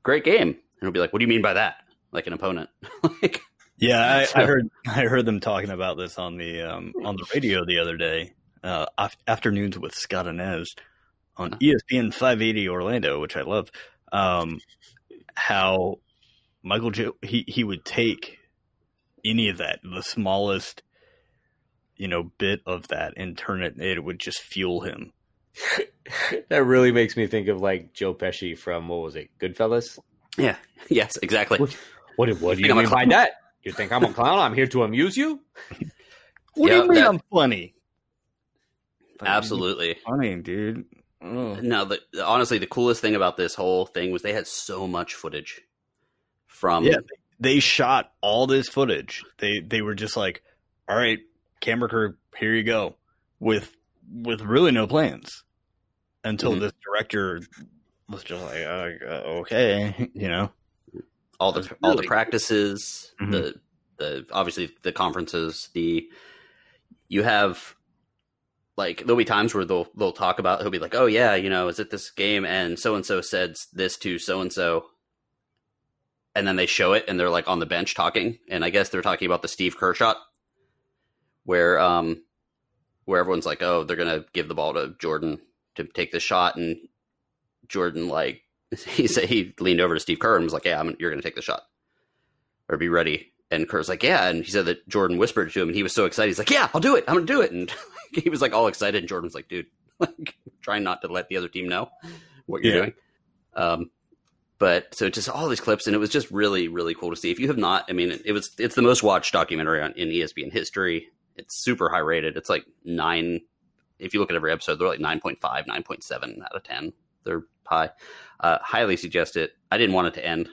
Speaker 1: "Great game," and he'll be like, "What do you mean by that?" Like an opponent, like
Speaker 2: Yeah, I, I heard I heard them talking about this on the um, on the radio the other day. Uh, af- afternoons with Scott Inez on E ESPN 580 Orlando, which I love. Um, how Michael J- he he would take any of that, the smallest you know bit of that, and turn it. It would just fuel him.
Speaker 3: that really makes me think of like Joe Pesci from what was it, Goodfellas?
Speaker 1: yeah, yes, exactly.
Speaker 3: What, what, what do
Speaker 1: Think
Speaker 3: you
Speaker 1: I'm
Speaker 3: mean by that? You think I'm a clown? I'm here to amuse you?
Speaker 2: What
Speaker 1: Yeah,
Speaker 2: do you mean
Speaker 1: that-
Speaker 2: I'm funny?
Speaker 1: Absolutely.
Speaker 2: funny, dude. Ugh.
Speaker 1: No, the, honestly, the coolest thing about this whole thing was they had so much footage from
Speaker 2: Yeah, they shot all this footage. They they were just like, "All right, camera crew, here you go," with with really no plans until
Speaker 1: Mhm.
Speaker 2: this director was just like, uh, "Okay," you know.
Speaker 1: all the
Speaker 2: That's
Speaker 1: all the
Speaker 2: really-
Speaker 1: practices,
Speaker 2: Mhm.
Speaker 1: the the obviously the conferences, the you have like there'll be times where they'll they'll talk about he'll be like, oh yeah, you know, is it this game and so and so said this to so and so, and then they show it and they're like on the bench talking, and I guess they're talking about the Steve Kerr shot, where um where everyone's like, oh, they're gonna give the ball to Jordan to take the shot, and Jordan like he said he leaned over to Steve Kerr and was like, "Yeah, I'm, you're going to take the shot, or be ready." And Kerr's like, "Yeah," and he said that Jordan whispered to him, and he was so excited. He's like, "Yeah, I'll do it. I'm going to do it." And he was like all excited, and Jordan was like, "Dude, like, trying not to let the other team know what you're
Speaker 2: Yeah.
Speaker 1: doing." Um, but so just all these clips, and it was just really, really cool to see. If you have not, I mean, it was it's the most watched documentary on in ESPN history. It's super high rated. It's like nine. If you look at every episode, they're like 9.5, 9.7 out of 10. They're high. Uh, highly suggest it. I didn't want it to end.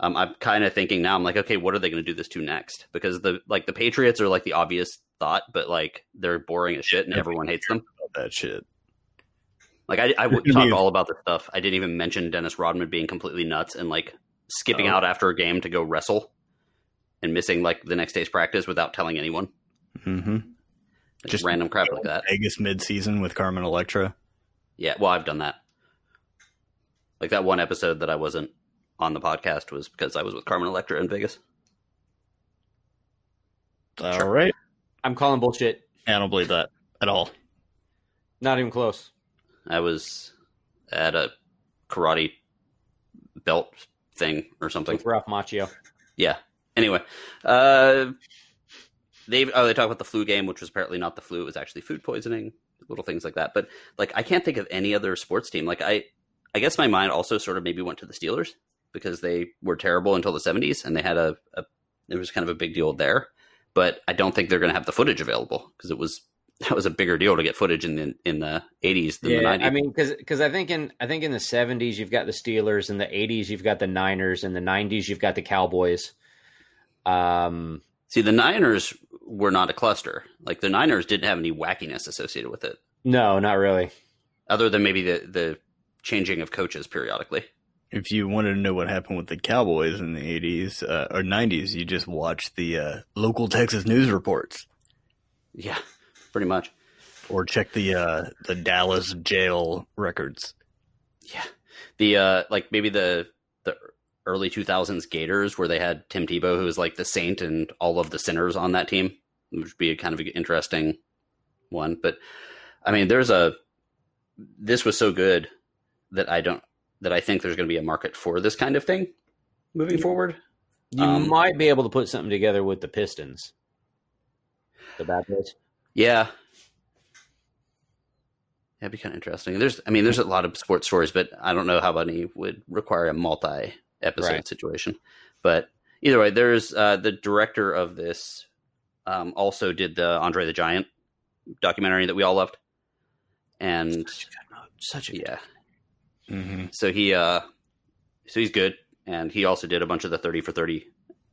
Speaker 1: Um, I'm kind of thinking now. I'm like, okay, what are they going to do this to next? Because the like the Patriots are like the obvious thought, but like they're boring as shit, and everyone hates them.
Speaker 2: That shit.
Speaker 1: Like I, I would talk all about this stuff. I didn't even mention Dennis Rodman being completely nuts and like skipping
Speaker 2: Oh.
Speaker 1: out after a game to go wrestle and missing like the next day's practice without telling anyone.
Speaker 2: Mm-hmm.
Speaker 1: Just
Speaker 2: Just-
Speaker 1: random crap like that.
Speaker 2: Vegas midseason with Carmen Electra.
Speaker 1: Yeah, well, I've done that. Like that one episode that I wasn't on the podcast was because I was with Carmen Electra in Vegas.
Speaker 2: All right.
Speaker 3: I'm calling bullshit.
Speaker 2: I don't believe that at all.
Speaker 3: Not even close.
Speaker 1: I was at a karate belt thing or something.
Speaker 3: With Ralph Macchio.
Speaker 1: Yeah. Anyway, uh, they oh they talk about the flu game, which was apparently not the flu; it was actually food poisoning, little things like that. But like I can't think of any other sports team. Like I, I guess my mind also sort of maybe went to the Steelers because they were terrible until the '70s, and they had a, a it was kind of a big deal there. But I don't think they're going to have the footage available because it was that was a bigger deal to get footage in the in the 80s than
Speaker 3: yeah,
Speaker 1: the 90s.
Speaker 3: I mean, because because I think in I think in the seventies you've got the Steelers, in the eighties you've got the Niners, in the nineties you've got the Cowboys. Um,
Speaker 1: See, the Niners were not a cluster. Like the Niners didn't have any wackiness associated with it,
Speaker 3: no, not really.
Speaker 1: other than maybe the the changing of coaches periodically.
Speaker 2: If you wanted to know what happened with the Cowboys in the 80s uh, or 90s, you just watch the uh, local Texas news reports
Speaker 1: Yeah, pretty much.
Speaker 2: or check the uh, the Dallas jail records.
Speaker 1: Yeah, the uh like maybe the the early 2000s Gators where they had Tim Tebow who was like the saint and all of the sinners on that team, which would be a kind of an interesting one. But I mean, there's a this was so good that I don't that I think there's going to be a market for this kind of thing moving forward.
Speaker 3: You
Speaker 1: Um,
Speaker 3: might be able to put something together with the Pistons, the Bad Boys.
Speaker 1: Yeah. That'd be kind of interesting. There's, I mean, there's a lot of sports stories, but I don't know how many would require a multi-episode
Speaker 3: Right.
Speaker 1: situation. But either way, there's uh, the director of this um, also did the Andre the Giant documentary that we all loved, and
Speaker 3: Such a
Speaker 1: yeah,
Speaker 2: Mm-hmm.
Speaker 1: so he, uh, so he's good, and he also did a bunch of the thirty for thirty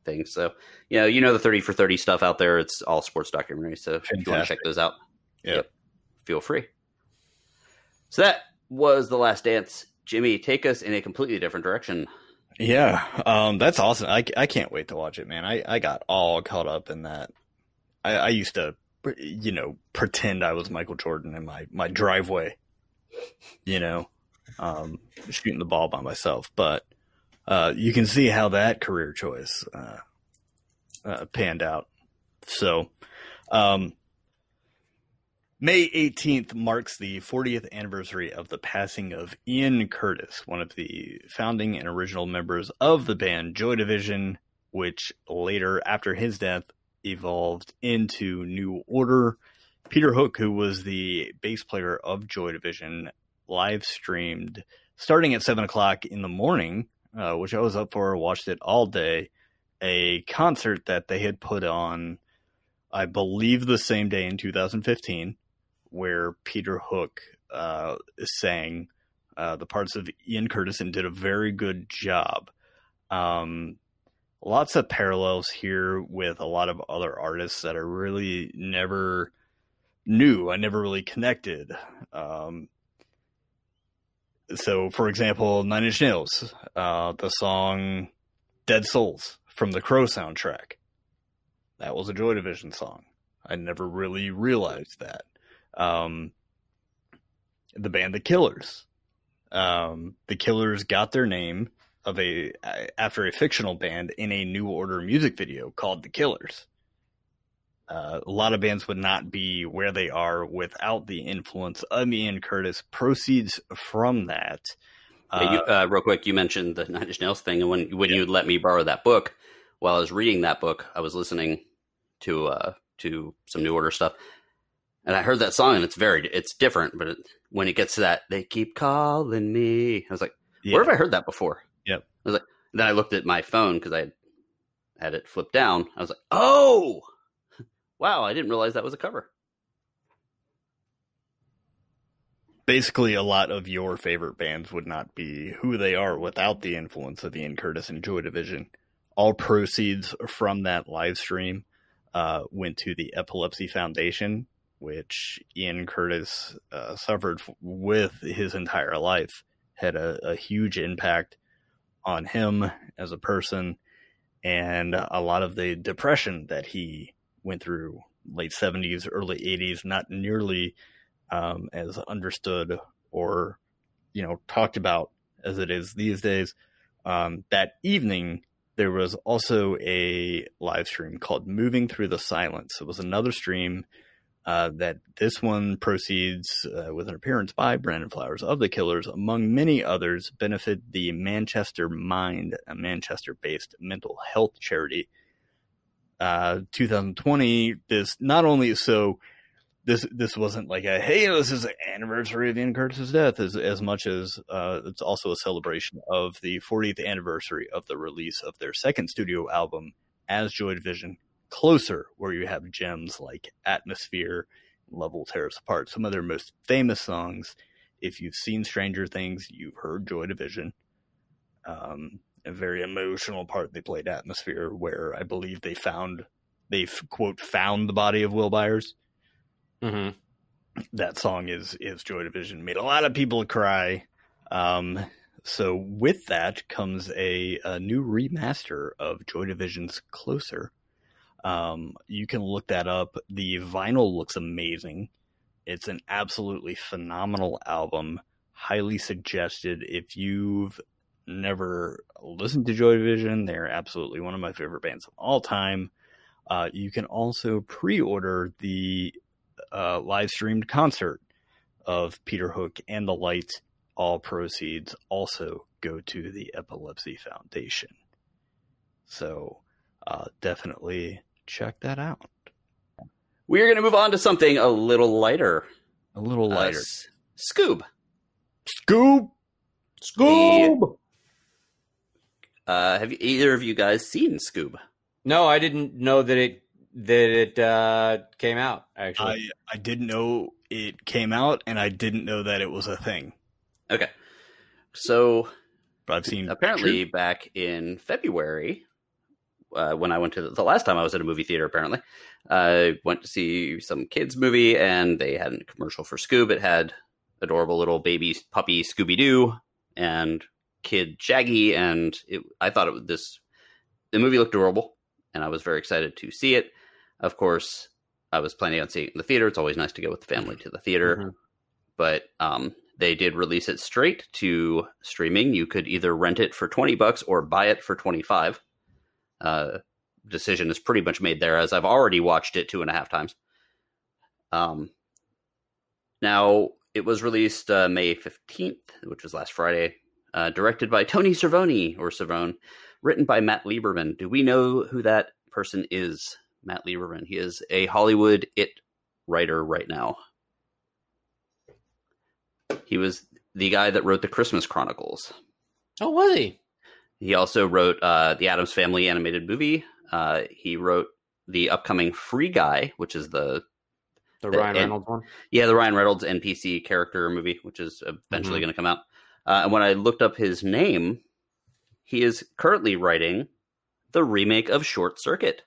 Speaker 1: things. So you know, you know the thirty for thirty stuff out there. It's all sports documentaries. So if you want to check those out,
Speaker 2: Yep.
Speaker 1: feel free. So that was the last dance. Jimmy, take us in a completely different direction.
Speaker 2: Yeah, um, that's awesome. I, I can't wait to watch it, man. I, I got all caught up in that. I, I used to, you know, pretend I was Michael Jordan in my, my driveway, you know, um, shooting the ball by myself. But uh, you can see how that career choice uh, uh, panned out. So, um, May 18th marks the 40th anniversary of the passing of Ian Curtis, one of the founding and original members of the band Joy Division, which later, after his death, evolved into New Order. Peter Hook, who was the bass player of Joy Division, live streamed starting at 7 o'clock in the morning, uh, which I was up for, watched it all day, a concert that they had put on, I believe, the same day in 2015 where Peter Hook uh, sang uh, the parts of Ian Curtis and did a very good job. Um, lots of parallels here with a lot of other artists that I really never knew. I never really connected. Um, so, for example, Nine Inch Nails, uh, the song Dead Souls from the Crow soundtrack. That was a Joy Division song. I never really realized that um, the band The Killers. Um, the Killers got their name of a after a fictional band in a New Order music video called The Killers. Uh, a lot of bands would not be where they are without the influence of Ian Curtis. Proceeds from that.
Speaker 1: Yeah, you, uh, real quick, you mentioned the Nine Inch Nails thing, and when when you let me borrow that book, while I was reading that book, I was listening to uh, to some New Order stuff, and I heard that song, and it's very it's different, but it, when it gets to that, they keep calling me. I was like,
Speaker 2: yeah,
Speaker 1: where have I heard that before?
Speaker 2: Yep.
Speaker 1: I was like, then I looked at my phone because I had, had it flipped down. I was like, oh, wow, I didn't realize that was a cover.
Speaker 2: basically a lot of your favorite bands would not be who they are without the influence of Ian Curtis and Joy Division. All proceeds from that live stream uh, went to the Epilepsy Foundation, which Ian Curtis uh, suffered f- with his entire life. Had a, a huge impact on him as a person, and a lot of the depression that he went through late 70s, early 80s, not nearly um, as understood or you know talked about as it is these days. Um, that evening, there was also a live stream called "Moving Through the Silence." It was another stream uh, that this one proceeds uh, with an appearance by Brandon Flowers of the Killers, among many others, benefit the Manchester Mind, a Manchester-based mental health charity. Uh, 2020, this not only so this this wasn't like a hey this is an anniversary of Ian Curtis's death as as much as uh, it's also a celebration of the 40th anniversary of the release of their second studio album as Joy Division closer where you have gems like Atmosphere, Love Will Tear Us Apart, some of their most famous songs. If you've seen Stranger Things, you've heard Joy Division. Um, a very emotional part they played Atmosphere, where I believe they found they quote found the body of Will Byers
Speaker 3: Mm-hmm.
Speaker 2: that song is is Joy Division. Made a lot of people cry. Um, so with that comes a, a new remaster of Joy Division's Closer. Um, you can look that up. The vinyl looks amazing. It's an absolutely phenomenal album. Highly suggested if you've never listened to Joy Division. They're absolutely one of my favorite bands of all time. Uh, you can also pre-order the uh, live streamed concert of Peter Hook and the Lights. All proceeds also go to the Epilepsy Foundation. So uh, definitely check that out.
Speaker 1: We're going to move on to something a little lighter.
Speaker 2: A little
Speaker 1: Uh,
Speaker 2: lighter.
Speaker 1: S- Scoob.
Speaker 2: Scoob!
Speaker 1: Scoob! Uh, have either of you guys seen Scoob?
Speaker 3: No, I didn't know that it that it uh, came out. Actually,
Speaker 2: I, I didn't know it came out, and I didn't know that it was a thing.
Speaker 1: Okay. So
Speaker 2: But I've seen
Speaker 1: apparently back in February, uh, when I went to the, the last time I was at a movie theater, apparently, I went to see some kids movie, and they had a commercial for Scoob. It had adorable little baby puppy Scooby Doo and kid Shaggy, and it, I thought it was this. The movie looked adorable, and I was very excited to see it. Of course, I was planning on seeing it in the theater. It's always nice to go with the family to the theater
Speaker 3: Mhm.
Speaker 1: but um, they did release it straight to streaming. You could either rent it for twenty bucks or buy it for twenty five. Uh, decision is pretty much made there, as I've already watched it two and a half times. Um, now it was released uh, May fifteenth, which was last Friday. Uh, directed by Tony Cervone or Cervone, written by Matt Lieberman. Do we know who that person is? Matt Lieberman. He is a Hollywood it writer right now. He was the guy that wrote the Christmas Chronicles.
Speaker 3: oh, was he?
Speaker 1: He also wrote uh, the Addams Family animated movie. Uh, he wrote the upcoming Free Guy, which is the
Speaker 3: The
Speaker 1: The-
Speaker 3: Ryan Reynolds one.
Speaker 1: yeah the Ryan Reynolds NPC character movie, which is eventually
Speaker 3: Mhm.
Speaker 1: going to come out. Uh, and when I looked up his name, he is currently writing the remake of Short Circuit.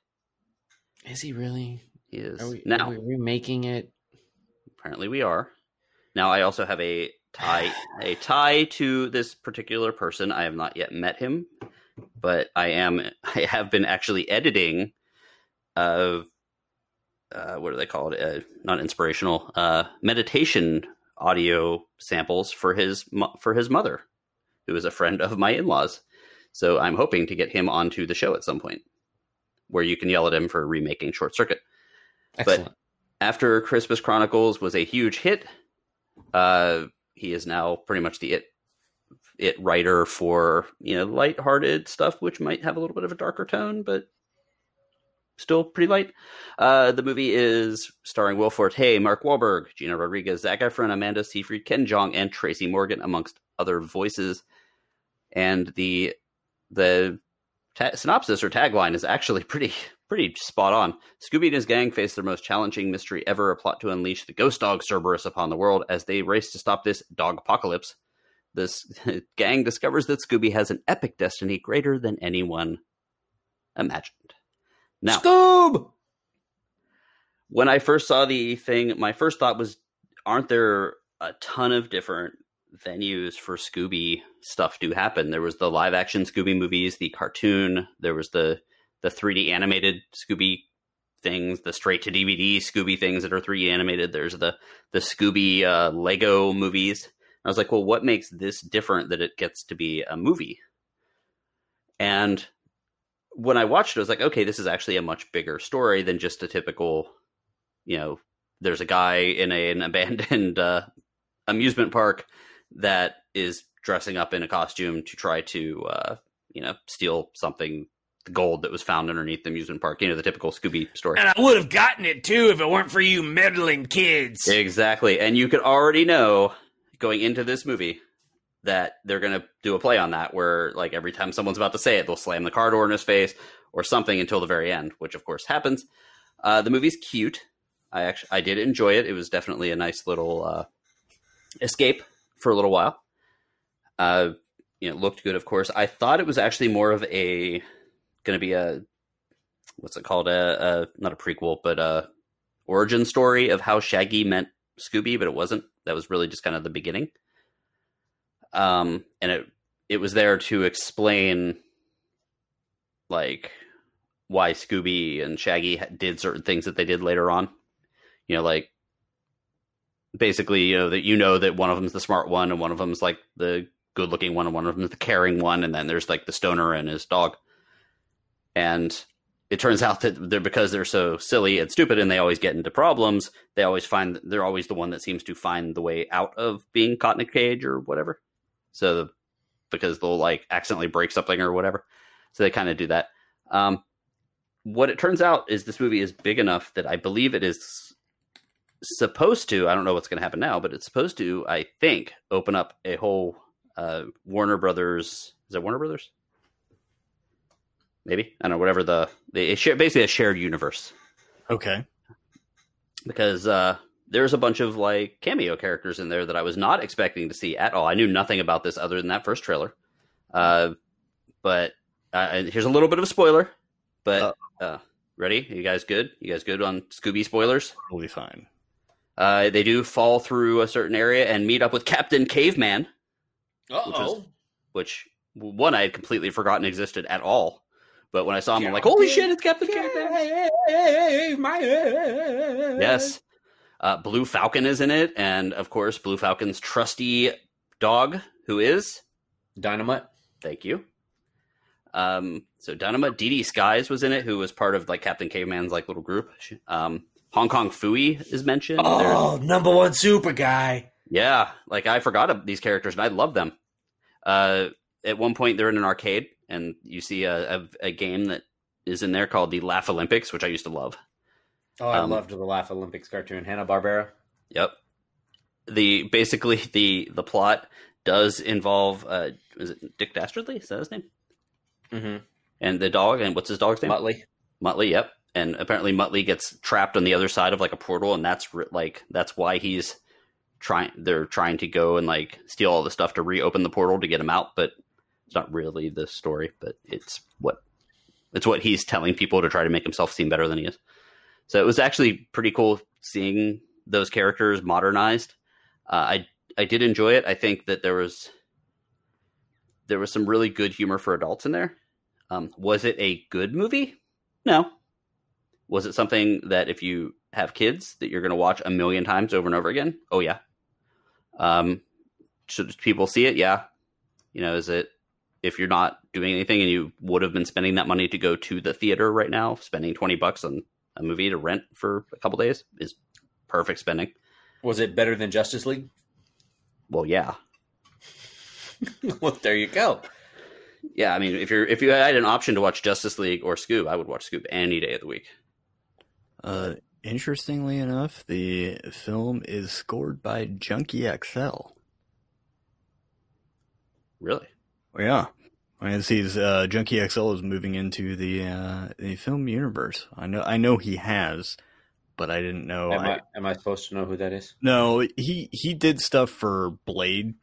Speaker 3: Is he really?
Speaker 1: He is
Speaker 3: Are we,
Speaker 1: now.
Speaker 3: are we remaking it?
Speaker 1: Apparently, we are. Now, I also have a tie a tie to this particular person. I have not yet met him, but I am I have been actually editing. Uh, uh, what do they call it? Uh, not inspirational. Uh, meditation audio samples for his for his mother, who is a friend of my in laws. So I'm hoping to get him onto the show at some point, where you can yell at him for remaking Short Circuit
Speaker 3: Excellent.
Speaker 1: after Christmas Chronicles was a huge hit, uh, he is now pretty much the it it writer for you know lighthearted stuff, which might have a little bit of a darker tone, but still pretty light. Uh, the movie is starring Will Forte, Mark Wahlberg, Gina Rodriguez, Zac Efron, Amanda Seyfried, Ken Jeong, and Tracy Morgan, amongst other voices. And the the ta- synopsis or tagline is actually pretty pretty spot on. Scooby and his gang face their most challenging mystery ever, a plot to unleash the ghost dog Cerberus upon the world as they race to stop this dog apocalypse. This gang discovers that Scooby has an epic destiny greater than anyone imagined. Now,
Speaker 3: Scoob.
Speaker 1: when I first saw the thing, my first thought was, aren't there a ton of different venues for Scooby stuff to happen? There was the live action Scooby movies, the cartoon, there was the the 3D animated Scooby things, the straight to DVD Scooby things that are 3D animated. There's the the Scooby uh, Lego movies. I was like, well, what makes this different that it gets to be a movie? And when I watched it, I was like, okay, this is actually a much bigger story than just a typical, you know, there's a guy in a, an abandoned uh, amusement park that is dressing up in a costume to try to, uh, you know, steal something the gold that was found underneath the amusement park. You know, the typical Scooby story.
Speaker 4: And I would have gotten it too if it weren't for you meddling kids.
Speaker 1: Exactly. And you could already know going into this movie that they're going to do a play on that where like every time someone's about to say it, they'll slam the car door in his face or something until the very end, which of course happens. Uh, the movie's cute. I actually I did enjoy it. It was definitely a nice little uh, escape for a little while. Uh, you know, looked good, of course. I thought it was actually more of a going to be a what's it called a, a not a prequel, but a origin story of how Shaggy met Scooby, but it wasn't. That was really just kind of the beginning. Um, and it it was there to explain like why Scooby and Shaggy did certain things that they did later on. You know, like basically, you know that you know that one of them's the smart one and one of them's like the good looking one and one of them's the caring one, and then there's like the stoner and his dog. And it turns out that they're because they're so silly and stupid and they always get into problems, they always find they're always the one that seems to find the way out of being caught in a cage or whatever. So because they'll like accidentally break something or whatever. So they kind of do that. Um, what it turns out is this movie is big enough that I believe it is supposed to. I don't know what's going to happen now, but it's supposed to, I think, open up a whole uh, Warner Brothers. Is it Warner Brothers? Maybe I don't know. Whatever the they share basically a shared universe
Speaker 2: Okay.
Speaker 1: because uh, there's a bunch of like cameo characters in there that I was not expecting to see at all. I knew nothing about this other than that first trailer. Uh, but uh, and here's a little bit of a spoiler. But uh, ready? You guys good? You guys good on Scooby spoilers?
Speaker 2: Totally fine.
Speaker 1: Uh, they do fall through a certain area and meet up with Captain Caveman,
Speaker 4: Uh-oh.
Speaker 1: which one I had completely forgotten existed at all. But when I saw him, I'm like, holy shit, it's Captain Caveman! Yes. Uh, Blue Falcon is in it, and of course, Blue Falcon's trusty dog, who is
Speaker 3: Dynomutt.
Speaker 1: thank you. Um, so Dynomutt Dee Dee Sykes was in it, who was part of like Captain Caveman's like little group. Um, Hong Kong Phooey is mentioned. There's-
Speaker 4: Oh, number one super guy.
Speaker 1: yeah, like I forgot of these characters and I love them. Uh, at one point, they're in an arcade, and you see a, a, a game that is in there called the Laff-A-Lympics, which I used to love.
Speaker 3: Oh, I
Speaker 1: Um,
Speaker 3: loved the Laff-A-Lympics cartoon. Hanna Barbera.
Speaker 1: Yep. The basically the the plot does involve uh is it Dick Dastardly? Is that his name?
Speaker 3: Mm-hmm.
Speaker 1: And the dog and what's his dog's name?
Speaker 3: Muttley.
Speaker 1: Muttley, yep. And apparently Muttley gets trapped on the other side of like a portal and that's like that's why he's trying they're trying to go and like steal all the stuff to reopen the portal to get him out, but it's not really the story, but it's what it's what he's telling people to try to make himself seem better than he is. So it was actually pretty cool seeing those characters modernized. Uh, I I did enjoy it. I think that there was there was some really good humor for adults in there. Um, was it a good movie? No. Was it something that if you have kids that you're going to watch a million times over and over again? Oh yeah. Um, should people see it? Yeah. You know, is it if you're not doing anything and you would have been spending that money to go to the theater right now, spending twenty bucks on a movie to rent for a couple days is perfect spending.
Speaker 3: Was it better than Justice League?
Speaker 1: Well, yeah,
Speaker 3: well, there you go.
Speaker 1: yeah. I mean, if you're if you had an option to watch Justice League or Scoob, I would watch Scoob any day of the week.
Speaker 2: Uh, interestingly enough, the film is scored by Junkie XL.
Speaker 1: Really?
Speaker 2: Well, yeah. I mean, he's uh, Junkie XL is moving into the uh, the film universe. I know, I know he has, but I didn't know.
Speaker 3: am,
Speaker 2: I,
Speaker 3: I, am I supposed to know who that is?
Speaker 2: no, he he did stuff for Blade.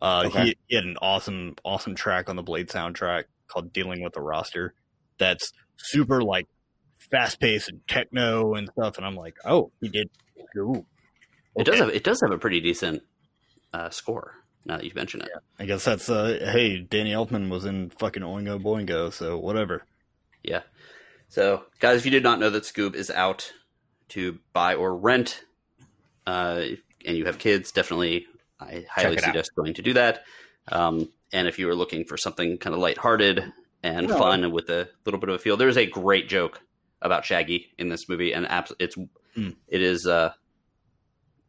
Speaker 2: Uh,
Speaker 3: Okay.
Speaker 2: he, he had an awesome awesome track on the Blade soundtrack called "Dealing with the Roster." That's super like fast paced and techno and stuff. And I'm like, oh, he did. Ooh.
Speaker 1: It does have it does have a pretty decent uh, score. Now that you mention it,
Speaker 2: I guess that's uh hey, Danny Elfman was in fucking Oingo Boingo, so whatever.
Speaker 1: yeah. So, guys, if you did not know that Scoob is out to buy or rent, uh, and you have kids, definitely I highly
Speaker 3: it out.
Speaker 1: suggest going to do that. Um, and if you are looking for something kind of lighthearted and
Speaker 3: No.
Speaker 1: fun and with a little bit of a feel, there's a great joke about Shaggy in this movie, and abs- it's
Speaker 2: Mm.
Speaker 1: it is uh,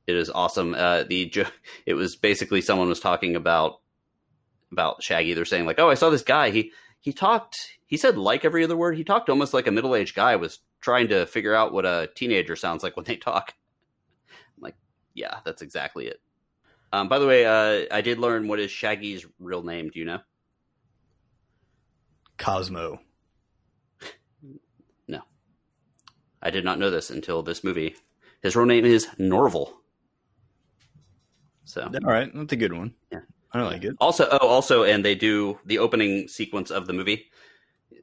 Speaker 1: it is awesome. Uh, the it was basically someone was talking about about Shaggy. They're saying like, "Oh, I saw this guy. He he talked. He said like every other word. He talked almost like a middle aged guy was trying to figure out what a teenager sounds like when they talk. I'm like, yeah, that's exactly it. Um, by the way, uh, I did learn what is Shaggy's real name. Do you know?
Speaker 2: Cosmo.
Speaker 1: No, I did not know this until this movie. His real name is Norville. So
Speaker 2: All right, that's a good one.
Speaker 1: Yeah.
Speaker 2: I like it.
Speaker 1: Also, oh, also, and they do the opening sequence of the movie,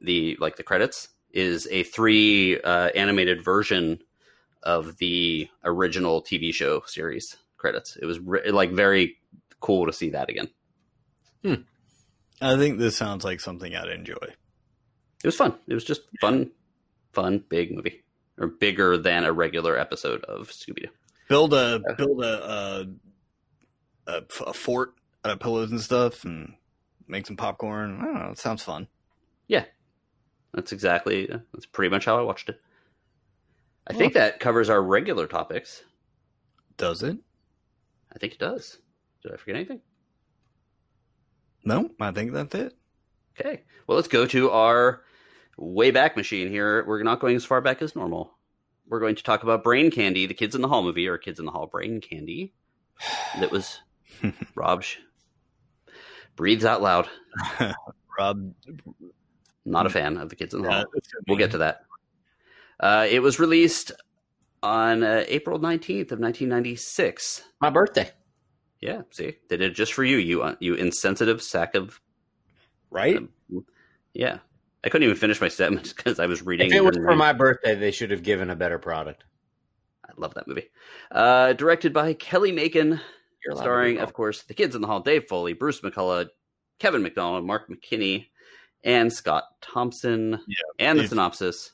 Speaker 1: the like the credits is a three uh, animated version of the original TV show series credits. It was re- like very cool to see that again. Hmm.
Speaker 2: I think this sounds like something I'd enjoy.
Speaker 1: It was fun. It was just fun, fun, big movie, or bigger than a regular episode of Scooby Doo.
Speaker 2: Build a build a, uh a a fort out of pillows and stuff, and make some popcorn. I don't know. It sounds fun.
Speaker 1: Yeah, that's exactly. That's pretty much how I watched it. I think that covers our regular topics.
Speaker 2: Does it?
Speaker 1: I think it does. Did I forget anything?
Speaker 2: No, I think that's it.
Speaker 1: Okay. Well, let's go to our way back machine here. We're not going as far back as normal. We're going to talk about Brain Candy, the Kids in the Hall movie, or Kids in the Hall Brain Candy. That was Rob sh- breathes out loud.
Speaker 2: Rob,
Speaker 1: Not a fan of the Kids in the Hall.
Speaker 2: yeah,
Speaker 1: We'll get to that. Uh, it was released on uh, April 19th of 1996.
Speaker 3: My birthday.
Speaker 1: Yeah, see, they did it just for you, you uh, you insensitive sack of
Speaker 2: right.
Speaker 1: yeah. I couldn't even finish my statement because I was reading.
Speaker 3: If it was for my birthday, they should have given a better product.
Speaker 1: I love that movie. Uh, directed by Kelly Makin,
Speaker 3: You're allowed to
Speaker 1: starring, of course, the kids in the hall: Dave Foley, Bruce McCulloch, Kevin McDonald, Mark McKinney, and Scott Thompson.
Speaker 2: Yeah,
Speaker 1: and the
Speaker 2: if-
Speaker 1: synopsis.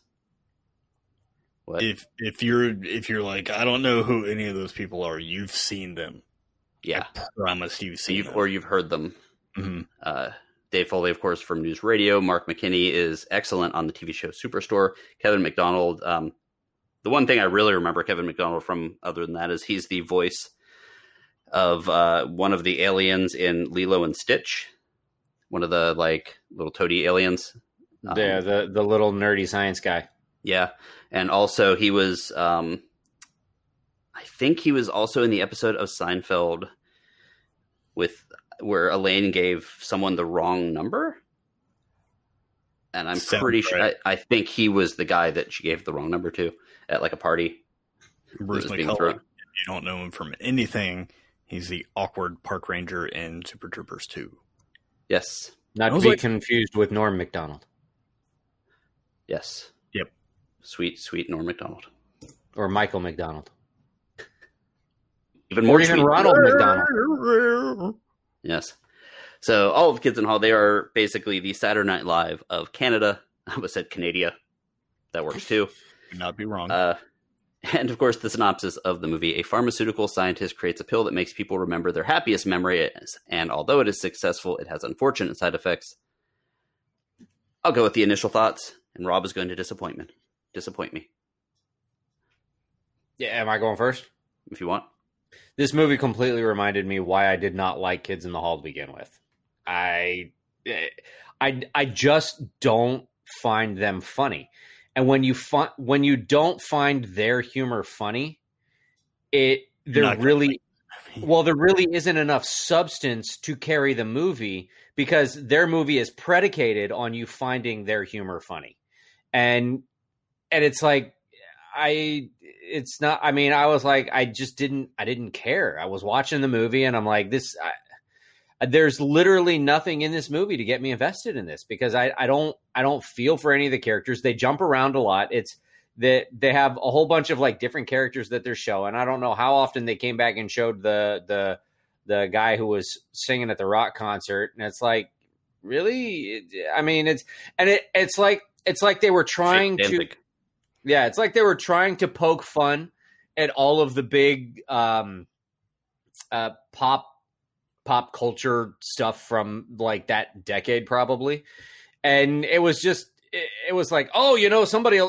Speaker 1: What?
Speaker 2: If if you're if you're like I don't know who any of those people are, you've seen them.
Speaker 1: yeah,
Speaker 2: I promise you've seen
Speaker 1: you've,
Speaker 2: them.
Speaker 1: or you've heard them.
Speaker 2: Mhm.
Speaker 1: Uh, Dave Foley, of course, from News Radio. Mark McKinney is excellent on the TV show Superstore. Kevin McDonald. Um, the one thing I really remember Kevin McDonald from, other than that, is he's the voice of uh, one of the aliens in Lilo and Stitch. One of the like little toady aliens. Um,
Speaker 3: yeah, the the little nerdy science guy.
Speaker 1: Yeah, and also he was. Um, I think he was also in the episode of Seinfeld with where Elaine gave someone the wrong number, and I'm
Speaker 2: Sounds
Speaker 1: pretty sure.
Speaker 2: right.
Speaker 1: I, I think he was the guy that she gave the wrong number to at like a party.
Speaker 2: Bruce
Speaker 1: was McCulloch.
Speaker 2: If you don't know him from anything, he's the awkward park ranger in Super Troopers 2.
Speaker 1: Yes,
Speaker 3: Not to be
Speaker 2: like-
Speaker 3: confused with Norm Macdonald.
Speaker 1: yes.
Speaker 2: Yep.
Speaker 1: Sweet, sweet Norm Macdonald.
Speaker 3: or Michael McDonald
Speaker 1: Even
Speaker 3: or
Speaker 1: more
Speaker 3: even
Speaker 1: sweet.
Speaker 3: Ronald McDonald.
Speaker 1: Yes. So all of Kids in Hall, they are basically the Saturday Night Live of Canada. I almost said Canada. That works too.
Speaker 2: Could not be wrong.
Speaker 1: Uh, and of course, the synopsis of the movie: A pharmaceutical scientist creates a pill that makes people remember their happiest memories. and although it is successful, it has unfortunate side effects. I'll go with the initial thoughts, and Rob is going to disappointment. Disappoint me
Speaker 3: Yeah, am I going first?
Speaker 1: if you want.
Speaker 3: This movie completely reminded me why I did not like Kids in the Hall to begin with. I, eh, I, I just don't find them funny, and when you find when you don't find their humor funny, it there
Speaker 2: Not
Speaker 3: really well there really isn't enough substance to carry the movie because their movie is predicated on you finding their humor funny. And and it's like i it's not i mean i was like i just didn't i didn't care. I was watching the movie and i'm like this I, there's literally nothing in this movie to get me invested in this because I, I don't I don't feel for any of the characters. They jump around a lot. It's that they have a whole bunch of like different characters that they're showing. I don't know how often they came back and showed the the the guy who was singing at the rock concert, and it's like really. I mean, it's and it it's like it's like they were trying to yeah, it's like they were trying to poke fun at all of the big um, uh, pop pop culture stuff from like that decade, probably. And it was just, it, was like, oh, you know, somebody.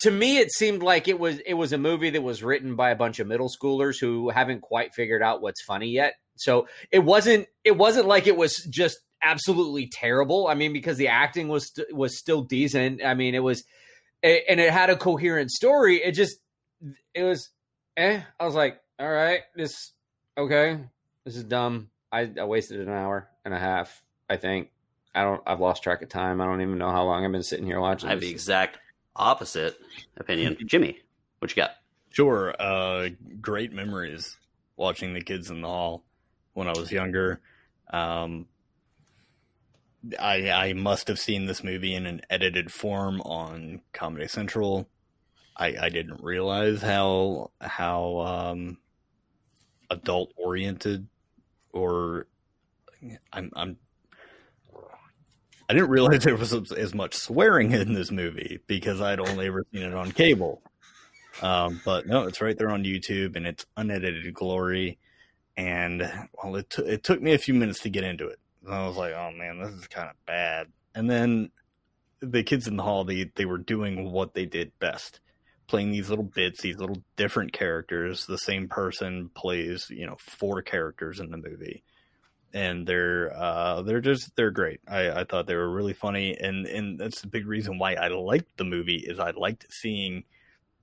Speaker 3: To me, it seemed like it was it was a movie that was written by a bunch of middle schoolers who haven't quite figured out what's funny yet. So it wasn't it wasn't like it was just absolutely terrible. I mean, because the acting was was still decent. I mean, it was, and it had a coherent story. It just, it was, eh. I was like, all right, this okay, this is dumb. I, I wasted an hour and a half. I think I don't. I've lost track of time. I don't even know how long I've been sitting here watching.
Speaker 1: I have
Speaker 3: this.
Speaker 1: the exact opposite opinion. Jimmy, what you got?
Speaker 2: Sure. Uh, great memories watching the kids in the hall when I was younger. Um, I I must have seen this movie in an edited form on Comedy Central. I, I didn't realize how how um, adult oriented or I'm I'm I didn't realize there was as much swearing in this movie because I'd only ever seen it on cable. Um, but no, it's right there on YouTube and it's unedited glory. And well, it t- it took me a few minutes to get into it. And I was like, oh man, this is kind of bad. And then the kids in the hall, they they were doing what they did best, playing these little bits, these little different characters. The same person plays, you know, four characters in the movie and they're uh, they're just they're great. I, I thought they were really funny, and and that's the big reason why I liked the movie is I liked seeing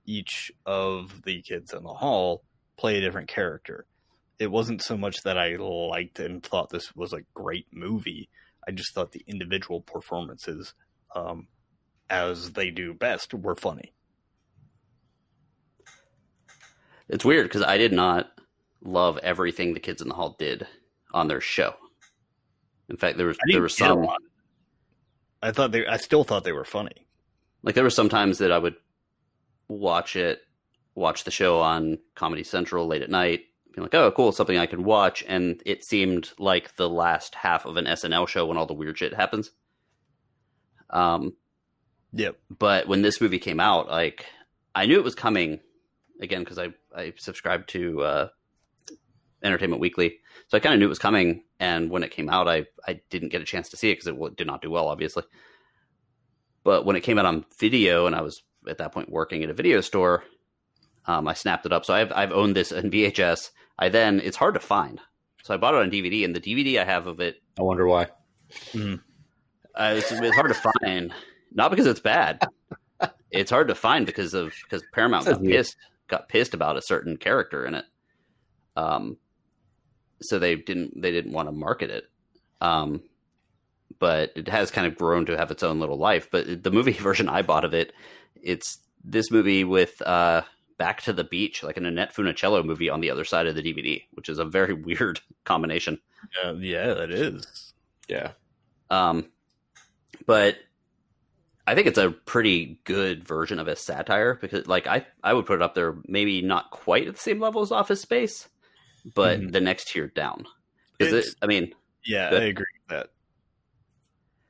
Speaker 2: each of the kids in the hall play a different character. It wasn't so much that I liked and thought this was a great movie. I just thought the individual performances, um, as they do best, were funny.
Speaker 1: It's weird because I did not love everything the kids in the hall did on their show. In fact, there was there was some.
Speaker 2: I thought they. I still thought they were funny.
Speaker 1: like there were some times that I would watch it, watch the show on Comedy Central late at night, being like, "Oh, cool, something I can watch," and it seemed like the last half of an SNL show when all the weird shit happens. Um,
Speaker 2: Yep.
Speaker 1: but when this movie came out, like I knew it was coming again because I I subscribed to uh, Entertainment Weekly, so I kind of knew it was coming. And when it came out, I I didn't get a chance to see it because it did not do well, obviously. But when it came out on video, and I was at that point working at a video store, um, I snapped it up. So I've I've owned this in VHS. I then it's hard to find, so I bought it on DVD, and the DVD I have of it
Speaker 3: I wonder why.
Speaker 1: uh, it's, it's hard to find, not because it's bad. it's hard to find because of because Paramount got
Speaker 3: Says
Speaker 1: pissed got pissed about a certain character in it. Um, so they didn't they didn't want to market it. Um, but it has kind of grown to have its own little life. But the movie version I bought of it, it's this movie with uh, Back to the Beach, like an Annette Funicello movie on the other side of the DVD, which is a very weird combination.
Speaker 2: Uh, yeah, it is.
Speaker 3: Yeah.
Speaker 1: Um, but I think it's a pretty good version of a satire because, like, I I would put it up there, maybe not quite at the same level as Office Space, but
Speaker 2: Mhm.
Speaker 1: the next tier down. Because it, I mean,
Speaker 2: Yeah,
Speaker 1: Good.
Speaker 2: I agree with that.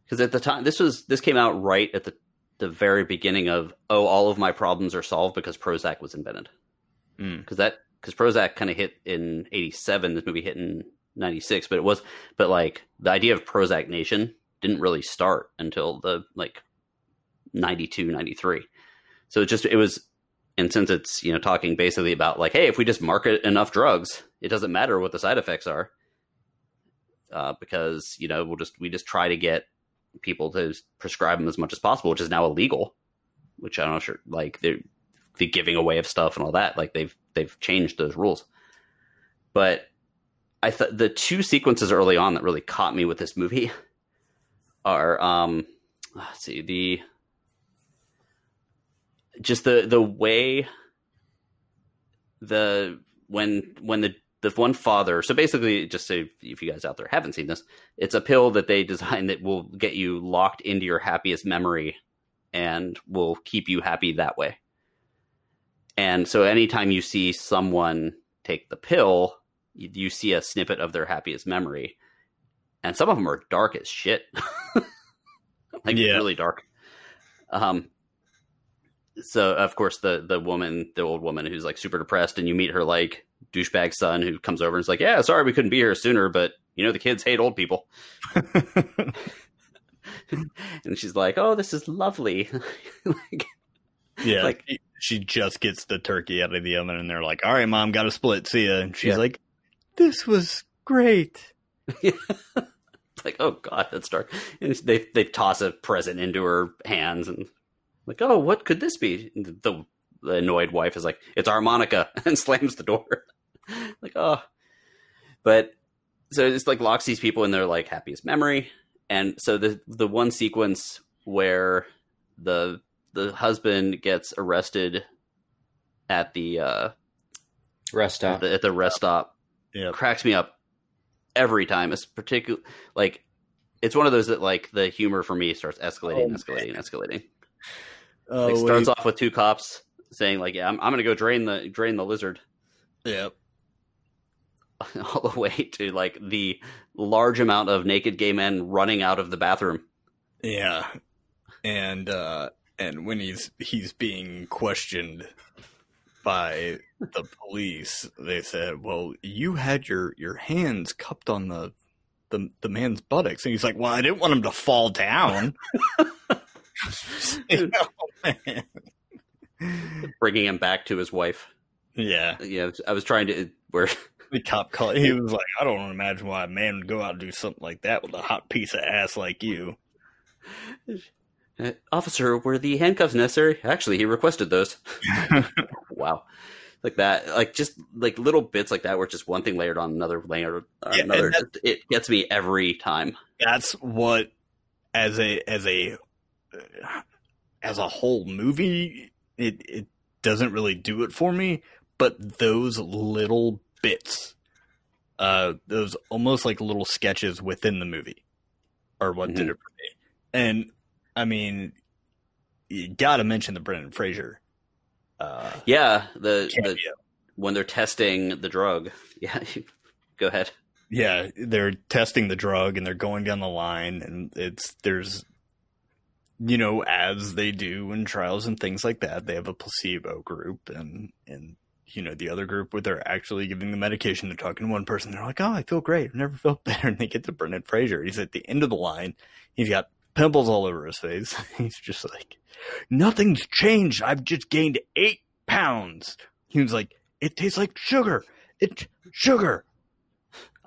Speaker 1: because at the time this was this came out right at the the very beginning of oh all of my problems are solved because Prozac was invented
Speaker 2: Mm.
Speaker 1: because that because Prozac kind of hit in '87 this movie hit in '96 but it was but like the idea of Prozac Nation didn't really start until the like 92 93 so it just it was and since it's you know talking basically about like hey if we just market enough drugs it doesn't matter what the side effects are uh, because you know we'll just we just try to get people to prescribe them as much as possible, which is now illegal. Which I don't sure, like they're the giving away of stuff and all that. Like they've they've changed those rules. But I thought the two sequences early on that really caught me with this movie are um let's see the just the the way the when when the the one father so basically just so if you guys out there haven't seen this it's a pill that they designed that will get you locked into your happiest memory and will keep you happy that way. And so anytime you see someone take the pill you, you see a snippet of their happiest memory. And some of them are dark as shit. Like
Speaker 2: Yeah.
Speaker 1: really dark. Um so of course the the woman the old woman who's like super depressed and you meet her like douchebag son who comes over and is like yeah sorry we couldn't be here sooner but you know the kids hate old people and she's like oh this is lovely like,
Speaker 2: yeah,
Speaker 1: Like-
Speaker 2: she, just gets the turkey out of the oven, and they're like, "All right, mom, got to split. See ya." And she's
Speaker 1: Yeah.
Speaker 2: like, "This was great."
Speaker 1: like, oh god, that's dark. And they they toss a present into her hands and like, oh, what could this be? And the, the annoyed wife is like, it's harmonica, and slams the door. like, oh, but so it's like locks these people in their like happiest memory, and so the the one sequence where the the husband gets arrested at the uh
Speaker 3: Rest
Speaker 1: at
Speaker 3: stop.
Speaker 1: the, at the rest stop
Speaker 2: Yeah.
Speaker 1: cracks me up every time. It's particular like it's one of those that like the humor for me starts escalating,
Speaker 2: Oh,
Speaker 1: escalating, escalating.
Speaker 2: Oh,
Speaker 1: Like starts off with two cops saying like, "Yeah, I'm, I'm going to go drain the drain the lizard,"
Speaker 2: Yeah.
Speaker 1: all the way to like the large amount of naked gay men running out of the bathroom.
Speaker 2: Yeah. And uh and when he's he's being questioned by the police, they said, "Well, you had your your hands cupped on the the the man's buttocks." And he's like, "Well, I didn't want him to fall down." You know,
Speaker 1: bringing him back to his wife.
Speaker 2: yeah,
Speaker 1: Yeah, I was trying to where
Speaker 2: the cop called. He was like, "I don't imagine why a man would go out and do something like that with a hot piece of ass like you."
Speaker 1: Uh, officer, were the handcuffs necessary? Actually, he requested those. wow, like that, like just like little bits like that, where it's just one thing layered on another layer on
Speaker 2: Yeah,
Speaker 1: another.
Speaker 2: that-
Speaker 1: it gets me every time.
Speaker 2: that's what as a as a as a whole movie it it doesn't really do it for me but those little bits uh those almost like little sketches within the movie are what did
Speaker 1: Mhm.
Speaker 2: it for me and i mean you gotta mention the brendan fraser uh
Speaker 1: Yeah, the, the when they're testing the drug. Yeah, go ahead.
Speaker 2: yeah they're testing the drug and they're going down the line and it's there's you know as they do in trials and things like that they have a placebo group and and you know the other group where they're actually giving the medication they're talking to one person they're like oh i feel great. I've never felt better. And they get to brendan fraser. He's at the end of the line. He's got pimples all over his face. He's just like nothing's changed. I've just gained eight pounds. He was like it tastes like sugar. It's sugar.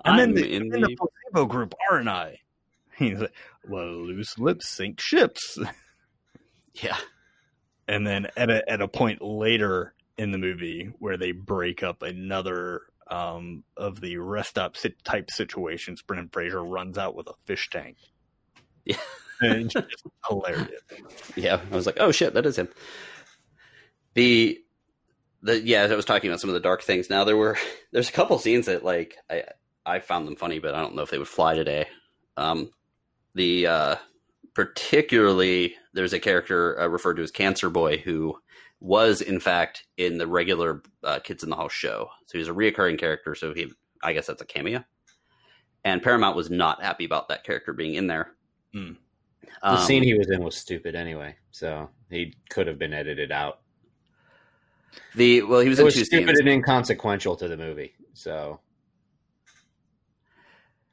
Speaker 2: I'm, in, the,
Speaker 1: in
Speaker 2: I'm in the
Speaker 1: the
Speaker 2: placebo group, aren't I? He's like, well, loose lips sink ships.
Speaker 1: yeah.
Speaker 2: And then at a at a point later in the movie where they break up another um, of the rest stop sit- type situations, Brendan Fraser runs out with a fish tank.
Speaker 1: Yeah.
Speaker 2: and just hilarious.
Speaker 1: Yeah, I was like, oh shit, that is him. The the yeah, I was talking about some of the dark things. Now there were there's a couple scenes that like I I found them funny, but I don't know if they would fly today. Um, the uh, particularly there's a character uh, referred to as Cancer Boy who was in fact in the regular uh, Kids in the House show. So he's a reoccurring character. So he I guess that's a cameo. And Paramount was not happy about that character being in there.
Speaker 3: The
Speaker 1: Um,
Speaker 3: scene he was in was stupid anyway, so he could have been edited out.
Speaker 1: the well, he was
Speaker 3: It
Speaker 1: in
Speaker 3: was
Speaker 1: two
Speaker 3: stupid
Speaker 1: scenes.
Speaker 3: and inconsequential to the movie. So,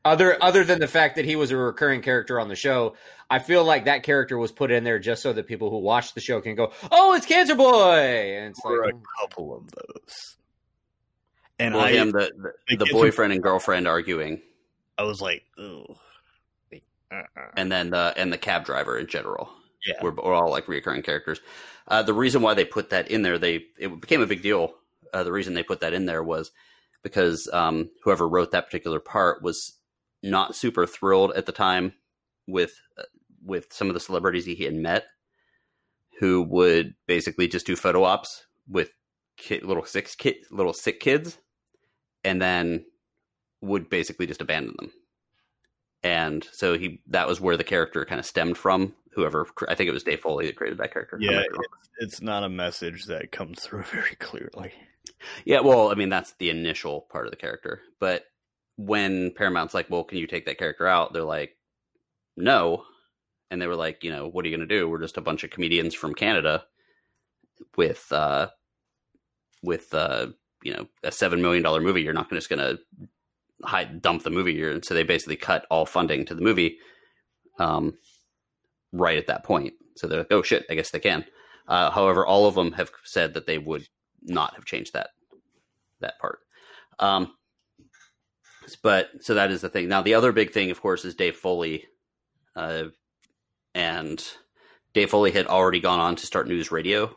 Speaker 3: other other than the fact that he was a recurring character on the show, I feel like that character was put in there just so that people who watch the show can go, "Oh, it's Cancer Boy," and it's
Speaker 2: Or a couple of those. And
Speaker 1: well,
Speaker 2: I,
Speaker 1: him, the, the,
Speaker 2: the
Speaker 1: the boyfriend and girlfriend arguing,
Speaker 2: I was like, Ugh. Uh-uh.
Speaker 1: and then the and the cab driver in general.
Speaker 2: yeah,
Speaker 1: We're, we're all like recurring characters. Uh, the reason why they put that in there, they it became a big deal. Uh, the reason they put that in there was because um, whoever wrote that particular part was not super thrilled at the time with uh, with some of the celebrities he had met, who would basically just do photo ops with kid, little six kid, little sick kids, and then would basically just abandon them. And so he that was where the character kind of stemmed from. Whoever I think it was Dave Foley that created that character.
Speaker 2: Yeah.
Speaker 1: might be wrong.
Speaker 2: It's, it's not a message that comes through very clearly.
Speaker 1: Yeah, well, I mean that's the initial part of the character, but when Paramount's like, "Well, can you take that character out?" They're like, "No," and they were like, "You know, what are you going to do? We're just a bunch of comedians from Canada with, uh, with, uh, you know, a seven million dollar movie. You're not just going to hide dump the movie." And so they basically cut all funding to the movie, um, right at that point. So they're like, "Oh shit, I guess they can." Uh, however, all of them have said that they would not have changed that that part. Um, but so that is the thing. Now the other big thing, of course, is Dave Foley, uh, and Dave Foley had already gone on to start news radio,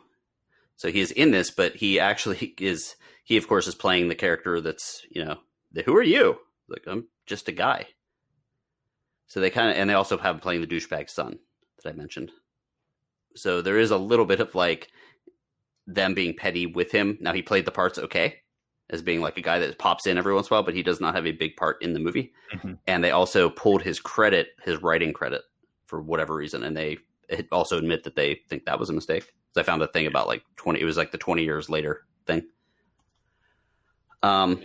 Speaker 1: so he is in this. But he actually is he, of course, is playing the character that's you know the, who are you? Like I'm just a guy. So they kind of and they also have playing the douchebag son that I mentioned. So there is a little bit of like them being petty with him. Now he played the parts okay as being like a guy that pops in every once in a while, but he does not have a big part in the movie.
Speaker 2: Mhm.
Speaker 1: And they also pulled his credit, his writing credit, for whatever reason, and they also admit that they think that was a mistake. 'Cause I found a thing about like twenty. It was like the twenty years later thing. Um,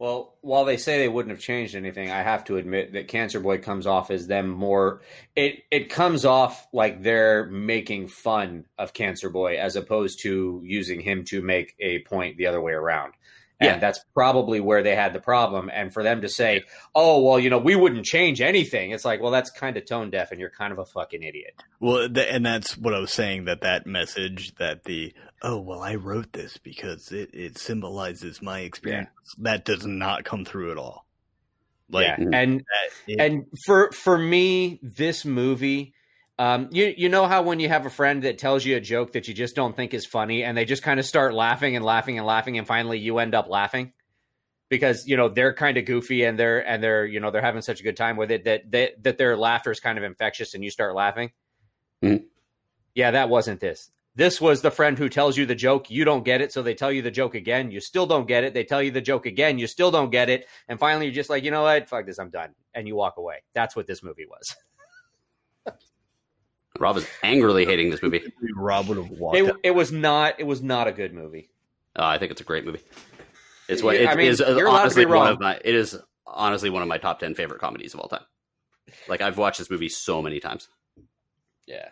Speaker 3: Well, while they say they wouldn't have changed anything, I have to admit that Cancer Boy comes off as them more. It it comes off like they're making fun of Cancer Boy as opposed to using him to make a point the other way around. And
Speaker 1: Yeah.
Speaker 3: that's probably where they had the problem. And for them to say, "Oh, well, you know, we wouldn't change anything," it's like, well, that's kind of tone deaf, and you're kind of a fucking idiot.
Speaker 2: Well, th- and that's what I was saying that that message that the oh well I wrote this because it it symbolizes my experience that does not come through at all. Like
Speaker 3: yeah, and
Speaker 2: that, it-
Speaker 3: and for for me this movie um, you you know how when you have a friend that tells you a joke that you just don't think is funny and they just kind of start laughing and laughing and laughing and finally you end up laughing? Because you know they're kind of goofy and they're and they're you know they're having such a good time with it that that, that their laughter is kind of infectious and you start laughing?
Speaker 1: Mhm.
Speaker 3: yeah that wasn't this. This was the friend who tells you the joke you don't get it so they tell you the joke again you still don't get it they tell you the joke again you still don't get it and finally you're just like you know what? Fuck this i'm done and you walk away. That's what this movie was
Speaker 1: Rob is angrily hating this movie.
Speaker 2: Rob would have walked.
Speaker 3: it, it was not it was not a good movie
Speaker 1: Uh, I think it's a great movie. It's what it
Speaker 3: I mean,
Speaker 1: is
Speaker 3: you're allowed to
Speaker 1: honestly one of my. It is honestly one of my top ten favorite comedies of all time. Like I've watched this movie so many times.
Speaker 3: yeah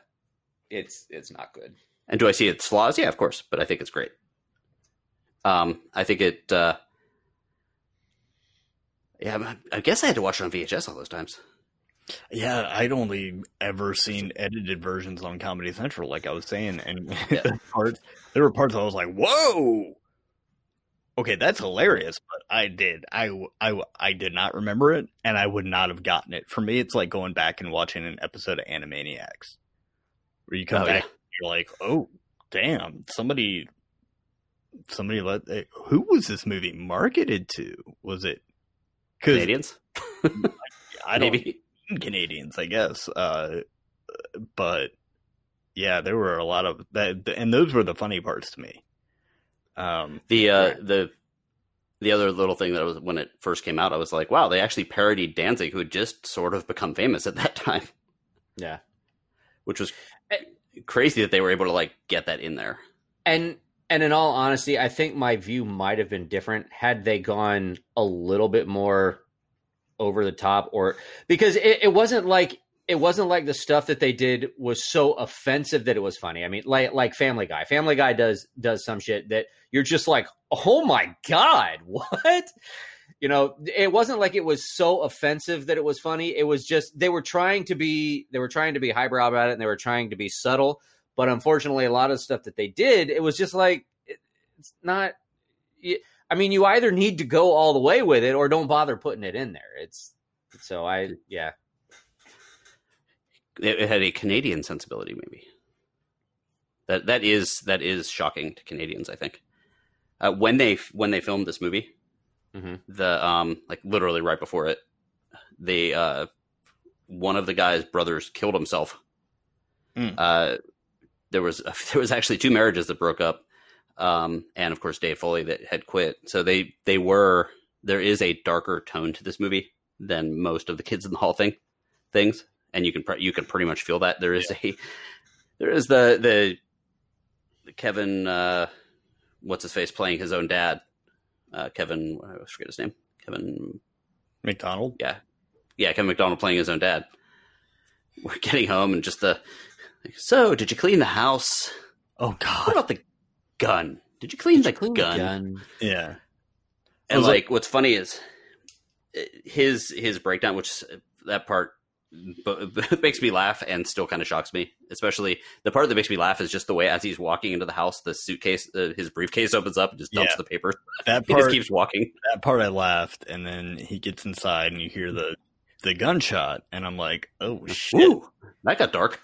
Speaker 3: it's it's not good
Speaker 1: And do I see its flaws? Yeah, of course, but I think it's great. Um, I think it. Uh, yeah, I guess I had to watch it on VHS all those times.
Speaker 2: Yeah, I'd only ever seen edited versions on Comedy Central, like I was saying, and
Speaker 1: Yeah.
Speaker 2: parts there were parts I was like, "Whoa, okay, that's hilarious." But I did, I, I, I did not remember it, and I would not have gotten it. For me, it's like going back and watching an episode of Animaniacs, where you come
Speaker 1: Oh,
Speaker 2: back,
Speaker 1: yeah.
Speaker 2: and you're like, "Oh, damn, somebody, somebody let who was this movie marketed to? Was it?"
Speaker 1: Canadians,
Speaker 2: I don't
Speaker 1: maybe.
Speaker 2: Canadians, I guess. Uh, but yeah, there were a lot of that, and those were the funny parts to me. Um,
Speaker 1: The uh, the the other little thing that was when it first came out, I was like, wow, they actually parodied Danzig, who had just sort of become famous at that time,
Speaker 3: yeah
Speaker 1: which was crazy that they were able to like get that in there.
Speaker 3: and and in all honesty i think my view might have been different had they gone a little bit more over the top or because it, it wasn't like it wasn't like the stuff that they did was so offensive that it was funny. I mean like like family guy. Family guy does does some shit that you're just like oh my god what? You know it wasn't like it was so offensive that it was funny. It was just they were trying to be they were trying to be highbrow about it and they were trying to be subtle. But unfortunately a lot of stuff that they did it was just like it, it's not y- i mean you either need to go all the way with it or don't bother putting it in there it's so i yeah
Speaker 1: It, it had a Canadian sensibility, maybe. That that is that is shocking to Canadians. I think uh, when they when they filmed this movie,
Speaker 3: Mhm.
Speaker 1: the um like literally right before it, they uh one of the guy's brothers killed himself.
Speaker 2: Hmm.
Speaker 1: Uh, there was there was actually two marriages that broke up, um, and of course Dave Foley that had quit. So they they were there is a darker tone to this movie than most of the Kids in the Hall thing things, and you can pre- you can pretty much feel that there is a there is the the, the Kevin uh, what's his face playing his own dad, uh, Kevin I forget his name Kevin
Speaker 2: McDonald.
Speaker 1: yeah yeah Kevin McDonald playing his own dad. We're getting home and just the so did you clean the house?
Speaker 2: Oh God!
Speaker 1: What about the gun? Did you clean the
Speaker 3: Clean
Speaker 1: gun?
Speaker 2: yeah.
Speaker 1: And
Speaker 2: Was it-
Speaker 1: like, what's funny is uh, his his breakdown, which that part but makes me laugh and still kind of shocks me. Especially the part that makes me laugh is just the way as he's walking into the house, the suitcase, uh, his briefcase opens up and just dumps
Speaker 2: Yeah.
Speaker 1: the papers.
Speaker 2: That
Speaker 1: He just
Speaker 2: part,
Speaker 1: keeps walking.
Speaker 2: that part, I laughed, and then he gets inside, and you hear the the gunshot, and I'm like, oh shit!
Speaker 1: Ooh, that got dark.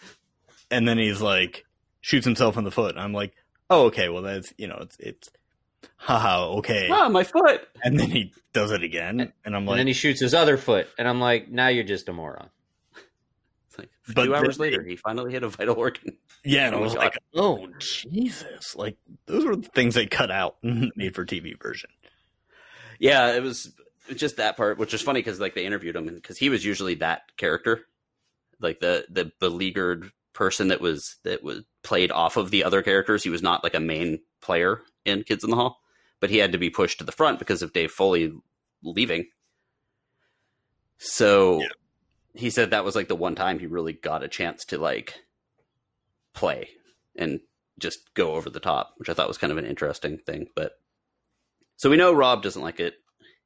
Speaker 2: And then he's like, shoots himself in the foot, and I'm like, oh okay, well that's you know it's it's, haha, okay.
Speaker 1: Ah, my foot.
Speaker 2: And then he does it again, and I'm like, and
Speaker 3: then he shoots his other foot, and I'm like, now you're just a moron.
Speaker 1: It's like a
Speaker 2: But
Speaker 1: few hours
Speaker 2: then-
Speaker 1: later, he finally hit a vital organ.
Speaker 2: yeah, and I
Speaker 1: Oh,
Speaker 2: was
Speaker 1: God.
Speaker 2: like, oh Jesus! Like those were the things they cut out made for TV version.
Speaker 1: Yeah, it was just that part, which is funny because like they interviewed him because he was usually that character, like the the beleaguered person that was that was played off of the other characters. He was not like a main player in Kids in the Hall, but he had to be pushed to the front because of Dave Foley leaving. So
Speaker 2: Yeah.
Speaker 1: he said that was like the one time he really got a chance to like play and just go over the top, which I thought was kind of an interesting thing. But so we know Rob doesn't like it.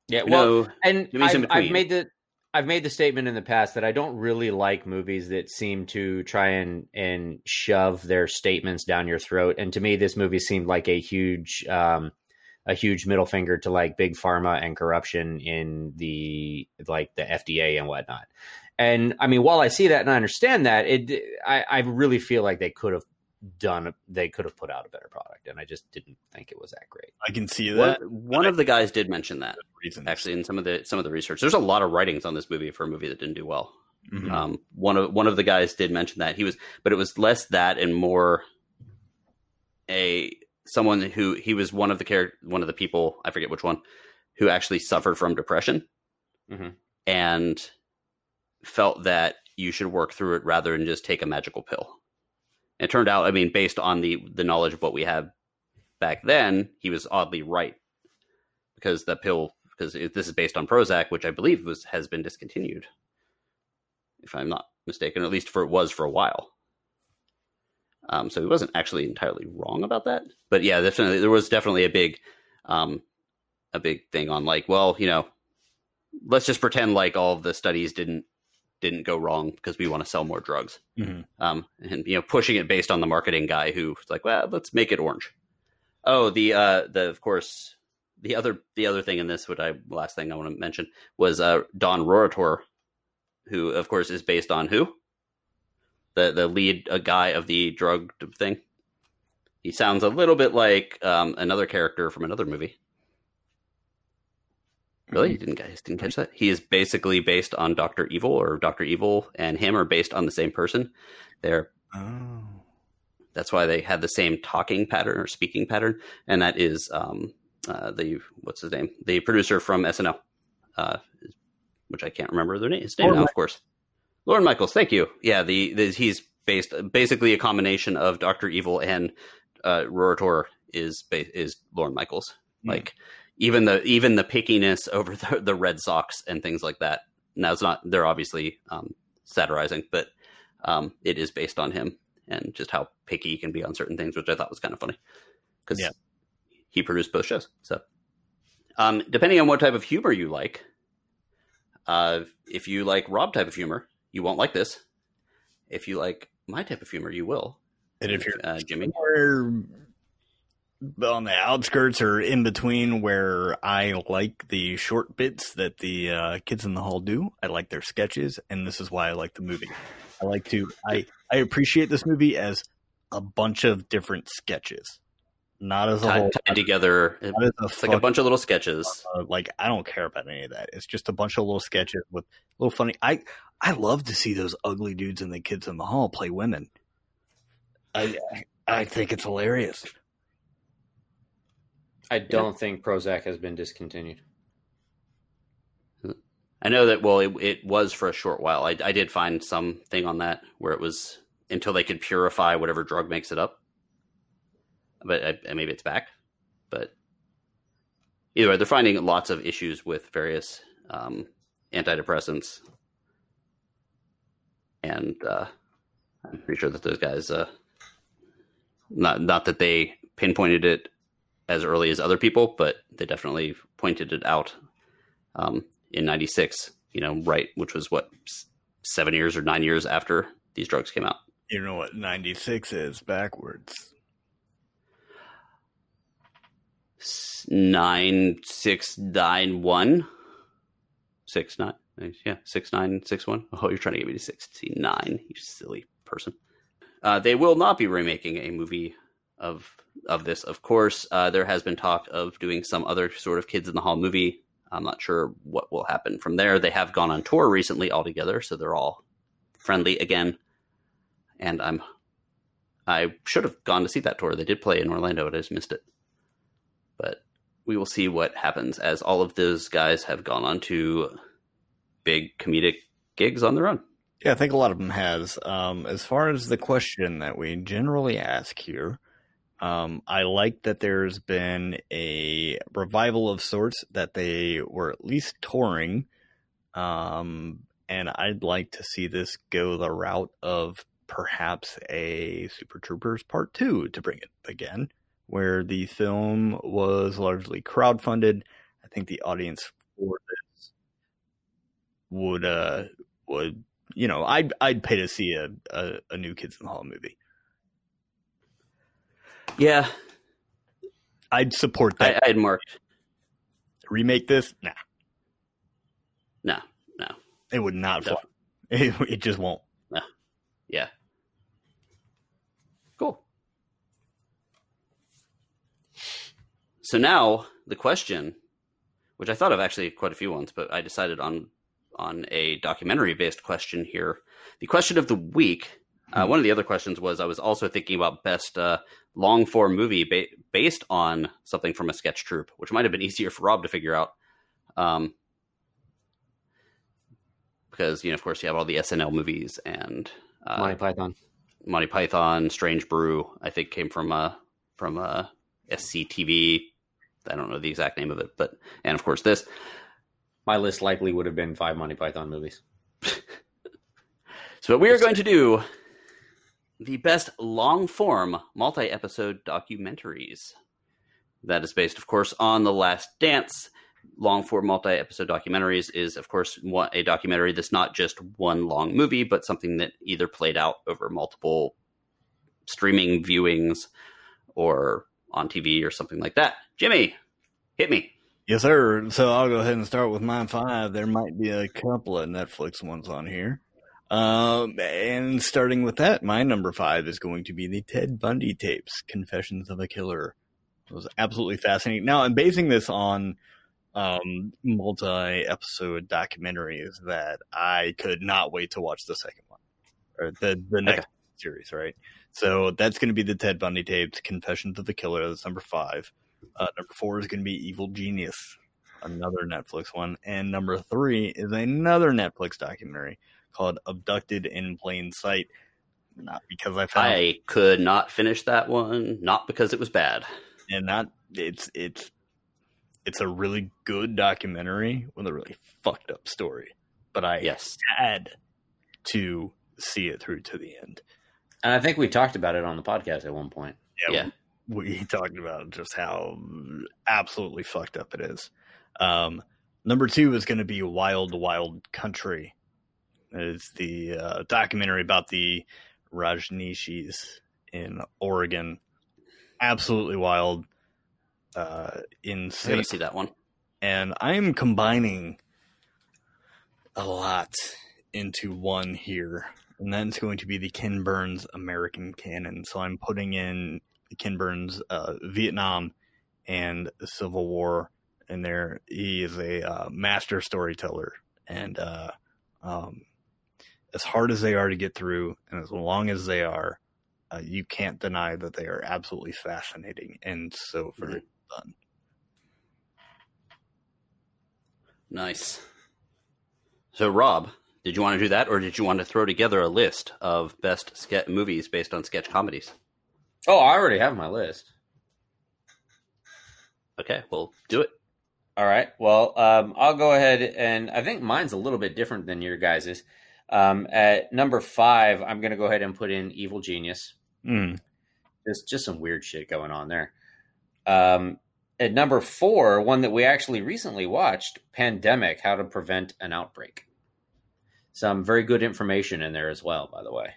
Speaker 3: Yeah,
Speaker 1: We
Speaker 3: well,
Speaker 1: know
Speaker 3: and
Speaker 1: Give me some
Speaker 3: I've, I've made the I've made the statement in the past that I don't really like movies that seem to try and and shove their statements down your throat. And to me, this movie seemed like a huge um, a huge middle finger to like big pharma and corruption in the like the FDA and whatnot. And I mean, while I see that and I understand that, it I, I really feel like they could have done they could have put out a better product, and I just didn't think it was that great.
Speaker 2: I can see that
Speaker 1: one of the guys did mention that
Speaker 2: reason.
Speaker 1: actually in some of the some of the research. There's a lot of writings on this movie for a movie that didn't do well.
Speaker 2: Mhm.
Speaker 1: Um, one of one of the guys did mention that he was, but it was less that and more a someone who he was one of the character, one of the people I forget which one who actually suffered from depression
Speaker 3: Mhm.
Speaker 1: and felt that you should work through it rather than just take a magical pill. It turned out, I mean, based on the the knowledge of what we had back then, he was oddly right because the pill because this is based on Prozac, which I believe was has been discontinued, if I'm not mistaken, at least for it was for a while. Um, so he wasn't actually entirely wrong about that, but yeah, definitely there was definitely a big, um, a big thing on like, well, you know, let's just pretend like all of the studies didn't didn't go wrong because we want to sell more drugs
Speaker 2: Mhm.
Speaker 1: um, and you know pushing it based on the marketing guy who's like, well, let's make it orange. Oh, the uh, the of course the other the other thing in this, which I last thing I want to mention was uh, Don Roritor, who of course is based on who the the lead uh, guy of the drug thing. He sounds a little bit like um, another character from another movie. Really, you didn't guys didn't catch that? He is basically based on Doctor Evil, or Doctor Evil and him are based on the same person. They're
Speaker 2: Oh.
Speaker 1: that's why they have the same talking pattern or speaking pattern, and that is um, uh, the what's his name, the producer from SNL, uh, which I can't remember their name. His name
Speaker 2: Lorne
Speaker 1: now, of course, Lorne Michaels. Thank you. Yeah, the, the he's based basically a combination of Doctor Evil and uh, Roritor is is Lorne Michaels.
Speaker 2: Hmm.
Speaker 1: Like even the even the pickiness over the, the Red Sox and things like that. Now it's not they're obviously um, satirizing, but um, it is based on him and just how picky he can be on certain things, which I thought was kind of funny because
Speaker 2: Yeah.
Speaker 1: he produced both shows. So, um, depending on what type of humor you like, uh, if you like Rob type of humor, you won't like this. If you like my type of humor, you will.
Speaker 2: And if you're
Speaker 1: uh, Jimmy,
Speaker 2: on the outskirts or in between where I like the short bits that the uh, kids in the hall do, I like their sketches, and this is why I like the movie. I like to I I appreciate this movie as a bunch of different sketches, not as a whole.
Speaker 1: tied, tied together,
Speaker 2: a
Speaker 1: it's like a bunch of little sketches.
Speaker 2: uh, like I don't care about any of that. It's just a bunch of little sketches with little funny. I I love to see those ugly dudes and the kids in the hall play women. I I think it's hilarious.
Speaker 3: I don't think Prozac has been discontinued.
Speaker 1: I know that. Well, it, it was for a short while. I, I did find something on that where it was until they could purify whatever drug makes it up. But I, maybe it's back. But either way, they're finding lots of issues with various um, antidepressants, and uh, I'm pretty sure that those guys, uh, not not that they pinpointed it as early as other people, but they definitely pointed it out um, in '96. You know, right, which was what seven years or nine years after these drugs came out.
Speaker 2: You know what 96 is backwards?
Speaker 1: Nine six nine one six nine yeah six nine six one. Oh, you're trying to get me to sixty nine, you silly person. Uh, they will not be remaking a movie of of this. Of course, uh, there has been talk of doing some other sort of Kids in the Hall movie. I'm not sure what will happen from there. They have gone on tour recently all together, so they're all friendly again. And I'm I should have gone to see that tour. They did play in Orlando, but I just missed it. But we will see what happens as all of those guys have gone on to big comedic gigs on their own.
Speaker 2: Yeah, I think a lot of them has. Um, as far as the question that we generally ask here, um, I like that there's been a revival of sorts that they were at least touring. Um, and I'd like to see this go the route of perhaps a Super Troopers Part 2 to bring it again, where the film was largely crowdfunded. I think the audience for this would, uh, would, you know, I'd, I'd pay to see a, a, a new Kids in the Hall movie.
Speaker 1: Yeah,
Speaker 2: I'd support that.
Speaker 1: I'd marked.
Speaker 2: Remake this? Nah,
Speaker 1: No, no,
Speaker 2: it would not fly. It, it just won't.
Speaker 1: yeah. Cool. So now the question, which I thought of actually quite a few ones, but I decided on on a documentary based question here. The question of the week. Uh, one of the other questions was I was also thinking about best uh, long form movie ba- based on something from a sketch troupe, which might have been easier for Rob to figure out. Um, because you know, of course, you have all the SNL movies and uh,
Speaker 3: Monty Python.
Speaker 1: Monty Python, Strange Brew. I think came from uh from uh SCTV. I don't know the exact name of it, but and of course this.
Speaker 3: My list likely would have been five Monty Python movies.
Speaker 1: So what we are going to do the best long form multi episode documentaries. That is based, of course, on The Last Dance. Long form multi episode documentaries is, of course, a documentary that's not just one long movie, but something that either played out over multiple streaming viewings or on TV or something like that. Jimmy, hit me.
Speaker 2: Yes, sir. So I'll go ahead and start with my five. There might be a couple of Netflix ones on here. Um, and starting with that, my number five is going to be the Ted Bundy tapes, Confessions of a Killer. It was absolutely fascinating. Now I'm basing this on um, multi-episode documentaries that I could not wait to watch the second one or the the next series. Right. So that's going to be the Ted Bundy tapes, Confessions of a Killer. That's number five. Uh, number four is going to be Evil Genius, another Netflix one, and number three is another Netflix documentary called Abducted in Plain Sight. Not because I found
Speaker 1: I could not finish that one, not because it was bad.
Speaker 2: and not it's it's it's a really good documentary with a really fucked up story. But I
Speaker 1: Yes.
Speaker 2: had to see it through to the end.
Speaker 3: And I think we talked about it on the podcast at one point.
Speaker 1: Yeah.
Speaker 2: we talked about just how absolutely fucked up it is. Um, number two is going to be Wild Wild Country. It's the uh, documentary about the Rajneeshis in Oregon. Absolutely wild, uh,
Speaker 1: I
Speaker 2: insane
Speaker 1: gotta see that one.
Speaker 2: and I'm combining a lot into one here, and that's going to be the Ken Burns American canon. So I'm putting in Ken Burns uh, Vietnam and Civil War in there. He is a uh, master storyteller, and uh, um, as hard as they are to get through, and as long as they are, uh, you can't deny that they are absolutely fascinating and so very fun.
Speaker 1: Nice. So, Rob, did you want to do that, or did you want to throw together a list of best ske- movies based on sketch comedies?
Speaker 3: Oh, I already have my list.
Speaker 1: Okay, well, do it.
Speaker 3: All right. Well, um, I'll go ahead and I think mine's a little bit different than your guys's. Um, at number five, I'm going to go ahead and put in Evil Genius.
Speaker 2: Mm.
Speaker 3: There's just some weird shit going on there. Um, at number four, one that we actually recently watched, Pandemic: How to Prevent an Outbreak. some very good information in there as well. By the way,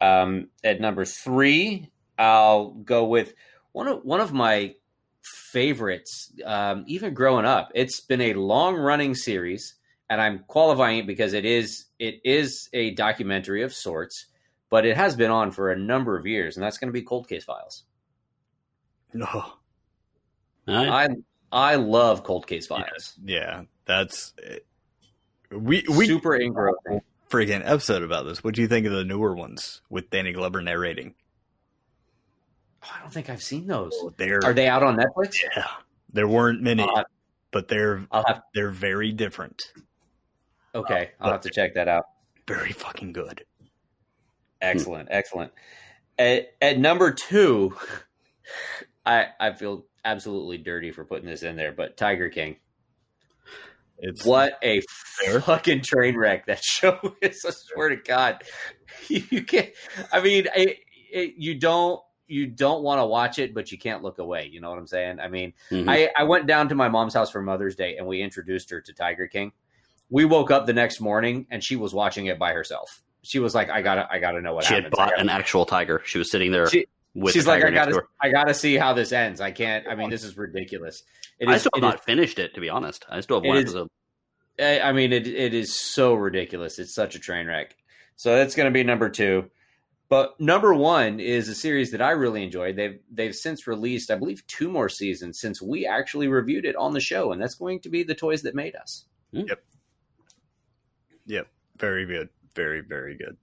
Speaker 3: um, at number three, I'll go with one of one of my favorites. Um, even growing up, it's been a long running series, and I'm qualifying it because it is it is a documentary of sorts, but it has been on for a number of years, and that's going to be Cold Case Files.
Speaker 2: No.
Speaker 1: All right.
Speaker 3: I I love Cold Case Files.
Speaker 2: Yeah, that's eh, we we
Speaker 3: Super engrossing.
Speaker 2: freaking episode about this. What do you think of the newer ones with Danny Glover narrating?
Speaker 3: Oh, I don't think I've seen those.
Speaker 2: Oh, they're
Speaker 3: Are they out on Netflix?
Speaker 2: yeah. There weren't many,
Speaker 3: I'll
Speaker 2: but they're
Speaker 3: have
Speaker 2: they're very different.
Speaker 3: Okay. I'll have to check that out.
Speaker 2: Very fucking good.
Speaker 3: Excellent, excellent. At, at number two, I I feel absolutely dirty for putting this in there, but Tiger King.
Speaker 2: It's
Speaker 3: What a
Speaker 2: Fair.
Speaker 3: fucking train wreck that show is! I swear to God, you can't. I mean, it, it, you don't you don't want to watch it, but you can't look away. You know what I'm saying? I mean,
Speaker 1: Mhm.
Speaker 3: I I went down to my mom's house for Mother's Day, and we introduced her to Tiger King. We woke up the next morning, and she was watching it by herself. She was like, "I gotta, I gotta know what
Speaker 1: she had
Speaker 3: happens." I
Speaker 1: bought
Speaker 3: gotta-
Speaker 1: an actual tiger. She was sitting there
Speaker 3: She-
Speaker 1: with
Speaker 3: She's
Speaker 1: the
Speaker 3: like, I gotta,
Speaker 1: to.
Speaker 3: I gotta see how this ends. I can't. I mean, this is ridiculous. It
Speaker 1: I
Speaker 3: is.
Speaker 1: still have
Speaker 3: it
Speaker 1: not
Speaker 3: is-
Speaker 1: finished it, to be honest. I still have
Speaker 3: It
Speaker 1: one episode.
Speaker 3: I I mean, it it is so ridiculous. It's such a train wreck. So that's going to be number two. But number one is a series that I really enjoyed. They've they've since released, I believe, two more seasons since we actually reviewed it on the show, and that's going to be the toys that made us. Hmm.
Speaker 2: Very good. Very, very good.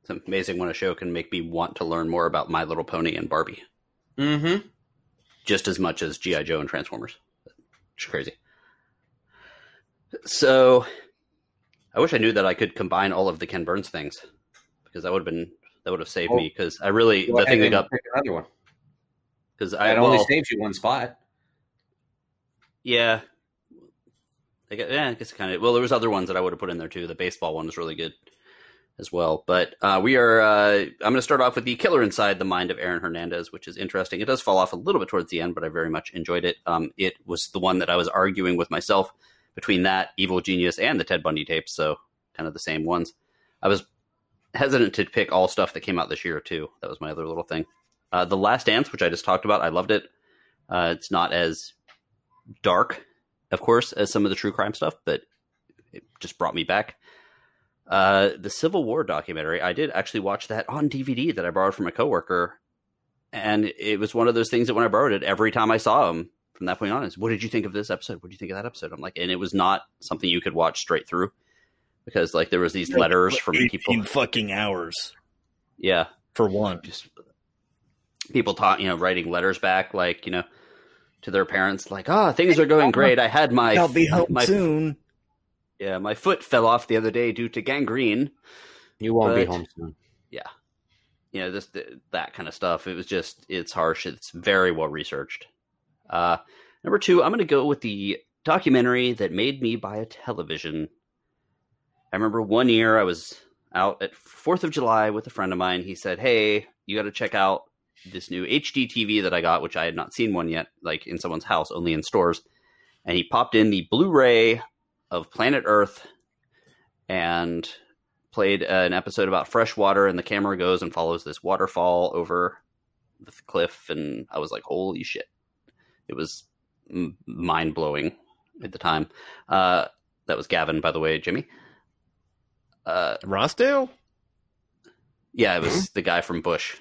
Speaker 1: It's amazing when a show can make me want to learn more about My Little Pony and Barbie,
Speaker 3: Mm-hmm.
Speaker 1: just as much as GI Joe and Transformers. It's crazy. So, I wish I knew that I could combine all of the Ken Burns things, because that would have been that would have saved
Speaker 3: Well,
Speaker 1: me. Because I really
Speaker 3: Go
Speaker 1: the thing
Speaker 3: ahead
Speaker 1: that got
Speaker 3: pick another one.
Speaker 1: because I
Speaker 3: It only saved you one spot.
Speaker 1: Yeah. I guess, yeah, I guess kind of. Well, there was other ones that I would have put in there too. The baseball one was really good as well. But uh, we are. Uh, I'm going to start off with the killer inside the mind of Aaron Hernandez, which is interesting. It does fall off a little bit towards the end, but I very much enjoyed it. Um, it was the one that I was arguing with myself between that Evil Genius and the Ted Bundy tapes, so kind of the same ones. I was hesitant to pick all stuff that came out this year too. That was my other little thing. Uh, the Last Dance, which I just talked about, I loved it. Uh, it's not as dark, of course, as some of the true crime stuff, but it just brought me back. Uh, the Civil War documentary, I did actually watch that on DVD that I borrowed from a coworker, and it was one of those things that when I borrowed it, every time I saw him from that point on, is what did you think of this episode? What did you think of that episode? I'm like, and it was not something you could watch straight through because like there was these letters from people,
Speaker 2: fucking hours
Speaker 1: yeah,
Speaker 2: for one.
Speaker 1: just people taught you know writing letters back like you know to their parents like ah things are going great. I had my
Speaker 2: I'll be home
Speaker 1: my
Speaker 2: soon.
Speaker 1: yeah my foot fell off the other day due to gangrene.
Speaker 3: You won't be home soon. Yeah.
Speaker 1: You know this that kind of stuff. It was just it's harsh. It's very well researched. Uh number two i'm going to go with the documentary that made me buy a television. I remember one year i was out at fourth of july with a friend of mine. He said hey you got to check out this new hd tv that i got which i had not seen one yet like in someone's house only in stores. And he popped in the blu-ray of planet earth and played an episode about fresh water and the camera goes and follows this waterfall over the cliff and i was like holy shit. It was mind-blowing at the time. Uh, that was gavin by the way jimmy. Uh,
Speaker 2: Rossdale?
Speaker 1: yeah it was the guy from bush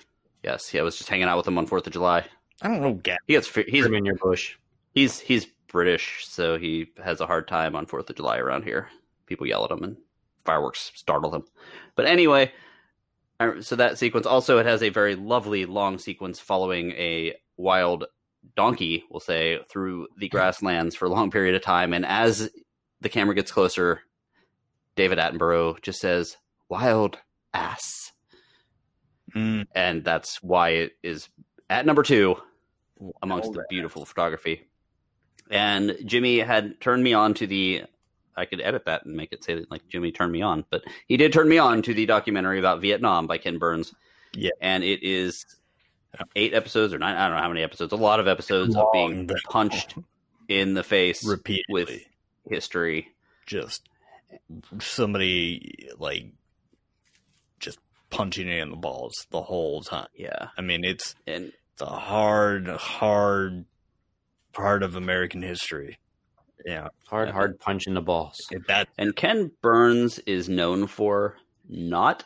Speaker 1: yes yeah i was just hanging out with him on fourth of july
Speaker 2: I don't know. Gap.
Speaker 1: he gets he's
Speaker 3: Trim in your bush.
Speaker 1: he's he's british so he has a hard time on fourth of july around here people yell at him and fireworks startle him but anyway so that sequence also it has a very lovely long sequence following a wild donkey we'll say through the grasslands for a long period of time and as the camera gets closer david attenborough just says wild ass
Speaker 2: Mm,
Speaker 1: and that's why it is at number two amongst the beautiful photography. And Jimmy had turned me on to the. I could edit that and make it say like Jimmy turned me on, but he did turn me on to the documentary about Vietnam by Ken Burns.
Speaker 2: Yeah.
Speaker 1: and it is eight episodes or nine. I don't know how many episodes. A lot of episodes of being
Speaker 2: Long,
Speaker 1: punched in the face
Speaker 2: repeatedly.
Speaker 1: with history
Speaker 2: just somebody like punching it in the balls the whole time.
Speaker 1: Yeah,
Speaker 2: I mean, it's
Speaker 1: and
Speaker 2: it's a hard, hard part of American history. Yeah,
Speaker 3: Hard,
Speaker 1: Yeah.
Speaker 3: hard punch in the balls.
Speaker 2: That
Speaker 1: and Ken Burns is known for not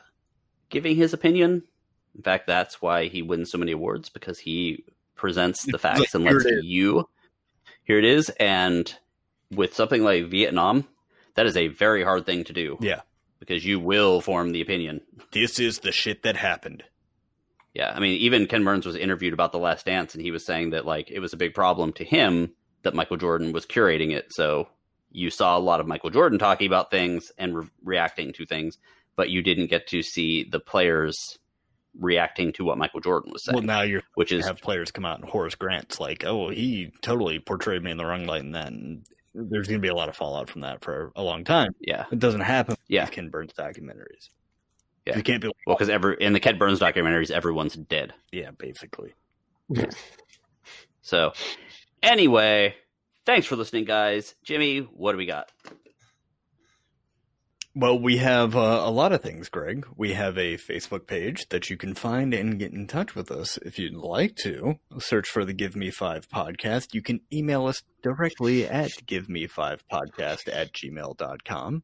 Speaker 1: giving his opinion. In fact, that's why he wins so many awards because he presents the facts and
Speaker 2: Here
Speaker 1: lets
Speaker 2: it is.
Speaker 1: you. Here it is, and with something like Vietnam, that is a very hard thing to do.
Speaker 2: Yeah.
Speaker 1: Because you will form the opinion.
Speaker 2: this is the shit that happened.
Speaker 1: Yeah, I mean, even Ken Burns was interviewed about The Last Dance, and he was saying that like it was a big problem to him that Michael Jordan was curating it. So you saw a lot of Michael Jordan talking about things and re- reacting to things, but you didn't get to see the players reacting to what Michael Jordan was saying,
Speaker 2: Well, now you're
Speaker 1: which is
Speaker 2: have players come out and Horace Grant's like, oh, he totally portrayed me in the wrong light, and then there's going to be a lot of fallout from that for a long time.
Speaker 1: yeah,
Speaker 2: It doesn't happen.
Speaker 1: Yeah.
Speaker 2: these Ken Burns documentaries.
Speaker 1: Yeah.
Speaker 2: you can't be like,
Speaker 1: well, because every in the Ken Burns documentaries, everyone's dead.
Speaker 2: yeah, basically.
Speaker 1: So anyway, thanks for listening, guys. Jimmy, what do we got?
Speaker 2: Well, we have uh, a lot of things, Greg. We have a Facebook page that you can find and get in touch with us if you'd like to. Search for the Give Me Five podcast. You can email us directly at giveme5podcast at gmail.com.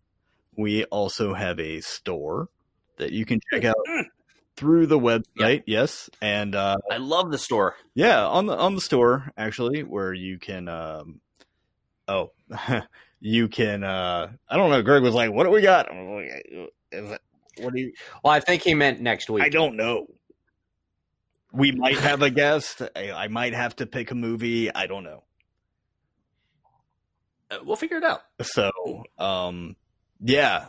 Speaker 2: We also have a store that you can check out through the website. Yes. And uh,
Speaker 1: I love the store.
Speaker 2: yeah, on the on the store actually, where you can. Um, oh, you can. Uh, I don't know. Greg was like, "What do we got?" Like, what do you?
Speaker 3: Well, I think he meant next week.
Speaker 2: I don't know. We might have a guest. I, I might have to pick a movie. I don't know.
Speaker 1: Uh, we'll figure it out.
Speaker 2: So, um, yeah,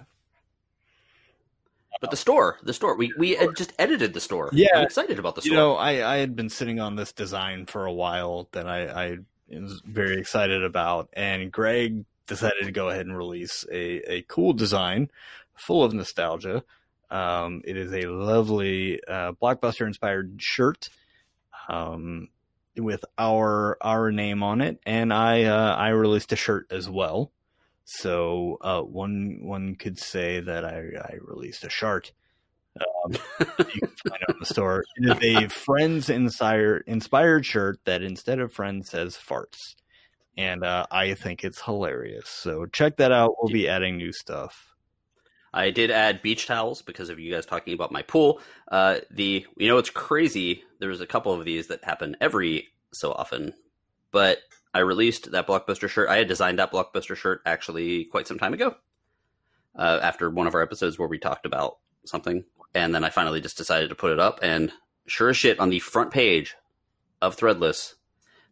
Speaker 1: But the store, the store, we we had just edited the store.
Speaker 2: Yeah.
Speaker 1: I'm excited about the store.
Speaker 2: you know, I I had been sitting on this design for a while that I I was very excited about, and Greg decided to go ahead and release a a cool design full of nostalgia. Um, it is a lovely uh, blockbuster inspired shirt. Um, with our our name on it, and I uh, I released a shirt as well. So uh, one one could say that I, I released a shirt. Um, you can find it on the store. It is a Friends inspired inspired shirt that instead of Friends says farts, and uh, I think it's hilarious. So check that out. We'll be adding new stuff.
Speaker 1: I did add beach towels because of you guys talking about my pool. Uh, the you know it's crazy. There's a couple of these that happen every so often, but I released that blockbuster shirt. I had designed that blockbuster shirt actually quite some time ago. Uh, after one of our episodes where we talked about something, and then I finally just decided to put it up. And sure as shit, on the front page of Threadless,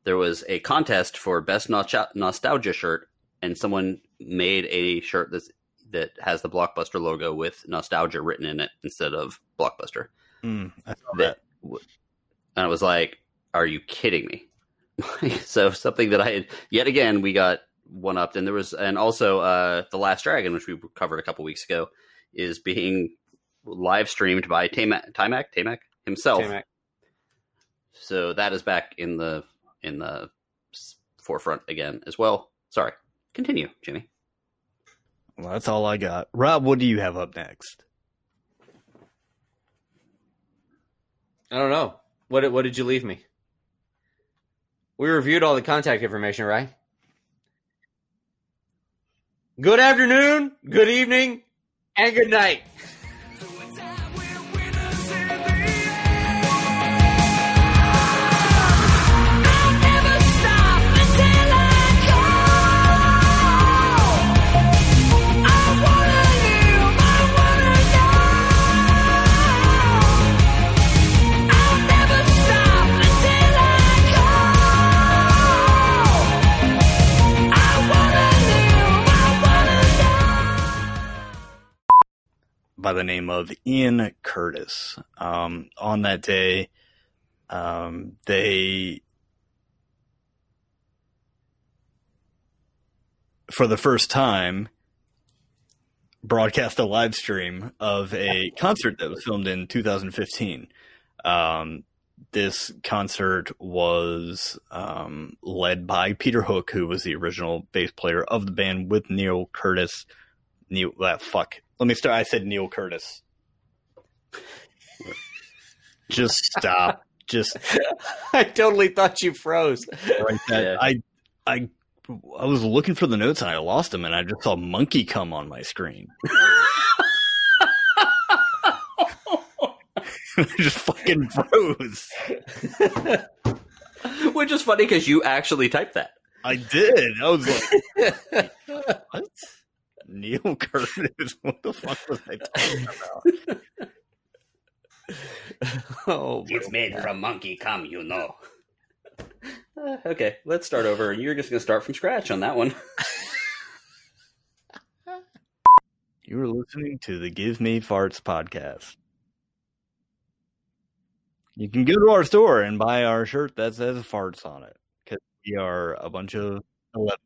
Speaker 1: there was a contest for best nostalgia shirt, and someone made a shirt that's that has the blockbuster logo with nostalgia written in it instead of blockbuster.
Speaker 2: Mm, I saw
Speaker 1: that
Speaker 2: that.
Speaker 1: and i was like are you kidding me? So something that i had yet again we got one upped and there was and also uh the last dragon which we covered a couple weeks ago is being live streamed by Tamak Timac? Tamak himself.
Speaker 3: Damn it.
Speaker 1: so that is back in the in the forefront again as well sorry continue jimmy
Speaker 2: Well, that's all I got. Rob, what do you have up next?
Speaker 3: I don't know. What what did you leave me? We reviewed all the contact information, right? Good afternoon, good evening, and good night.
Speaker 2: By the name of Ian Curtis. Um, on that day, um, they, for the first time, broadcast a live stream of a concert that was filmed in 2015. Um, this concert was um, led by Peter Hook, who was the original bass player of the band with Neil Curtis Neil. That fuck. Let me start. I said Neil Curtis. Just stop. Just
Speaker 3: I totally thought you froze.
Speaker 2: right that.
Speaker 1: Yeah.
Speaker 2: I I I was looking for the notes and I lost them, and I just saw monkey come on my screen. I just fucking froze.
Speaker 1: Which is funny because you actually typed that.
Speaker 2: I did. I was like, what? Neil Curtis? What the fuck was I talking about?
Speaker 3: oh,
Speaker 1: It's made from monkey cum, you know. Uh, okay, let's start over. You're just going to start from scratch on that one.
Speaker 2: you are listening to the Give Me Farts podcast. You can go to our store and buy our shirt that says farts on it because we are a bunch of 11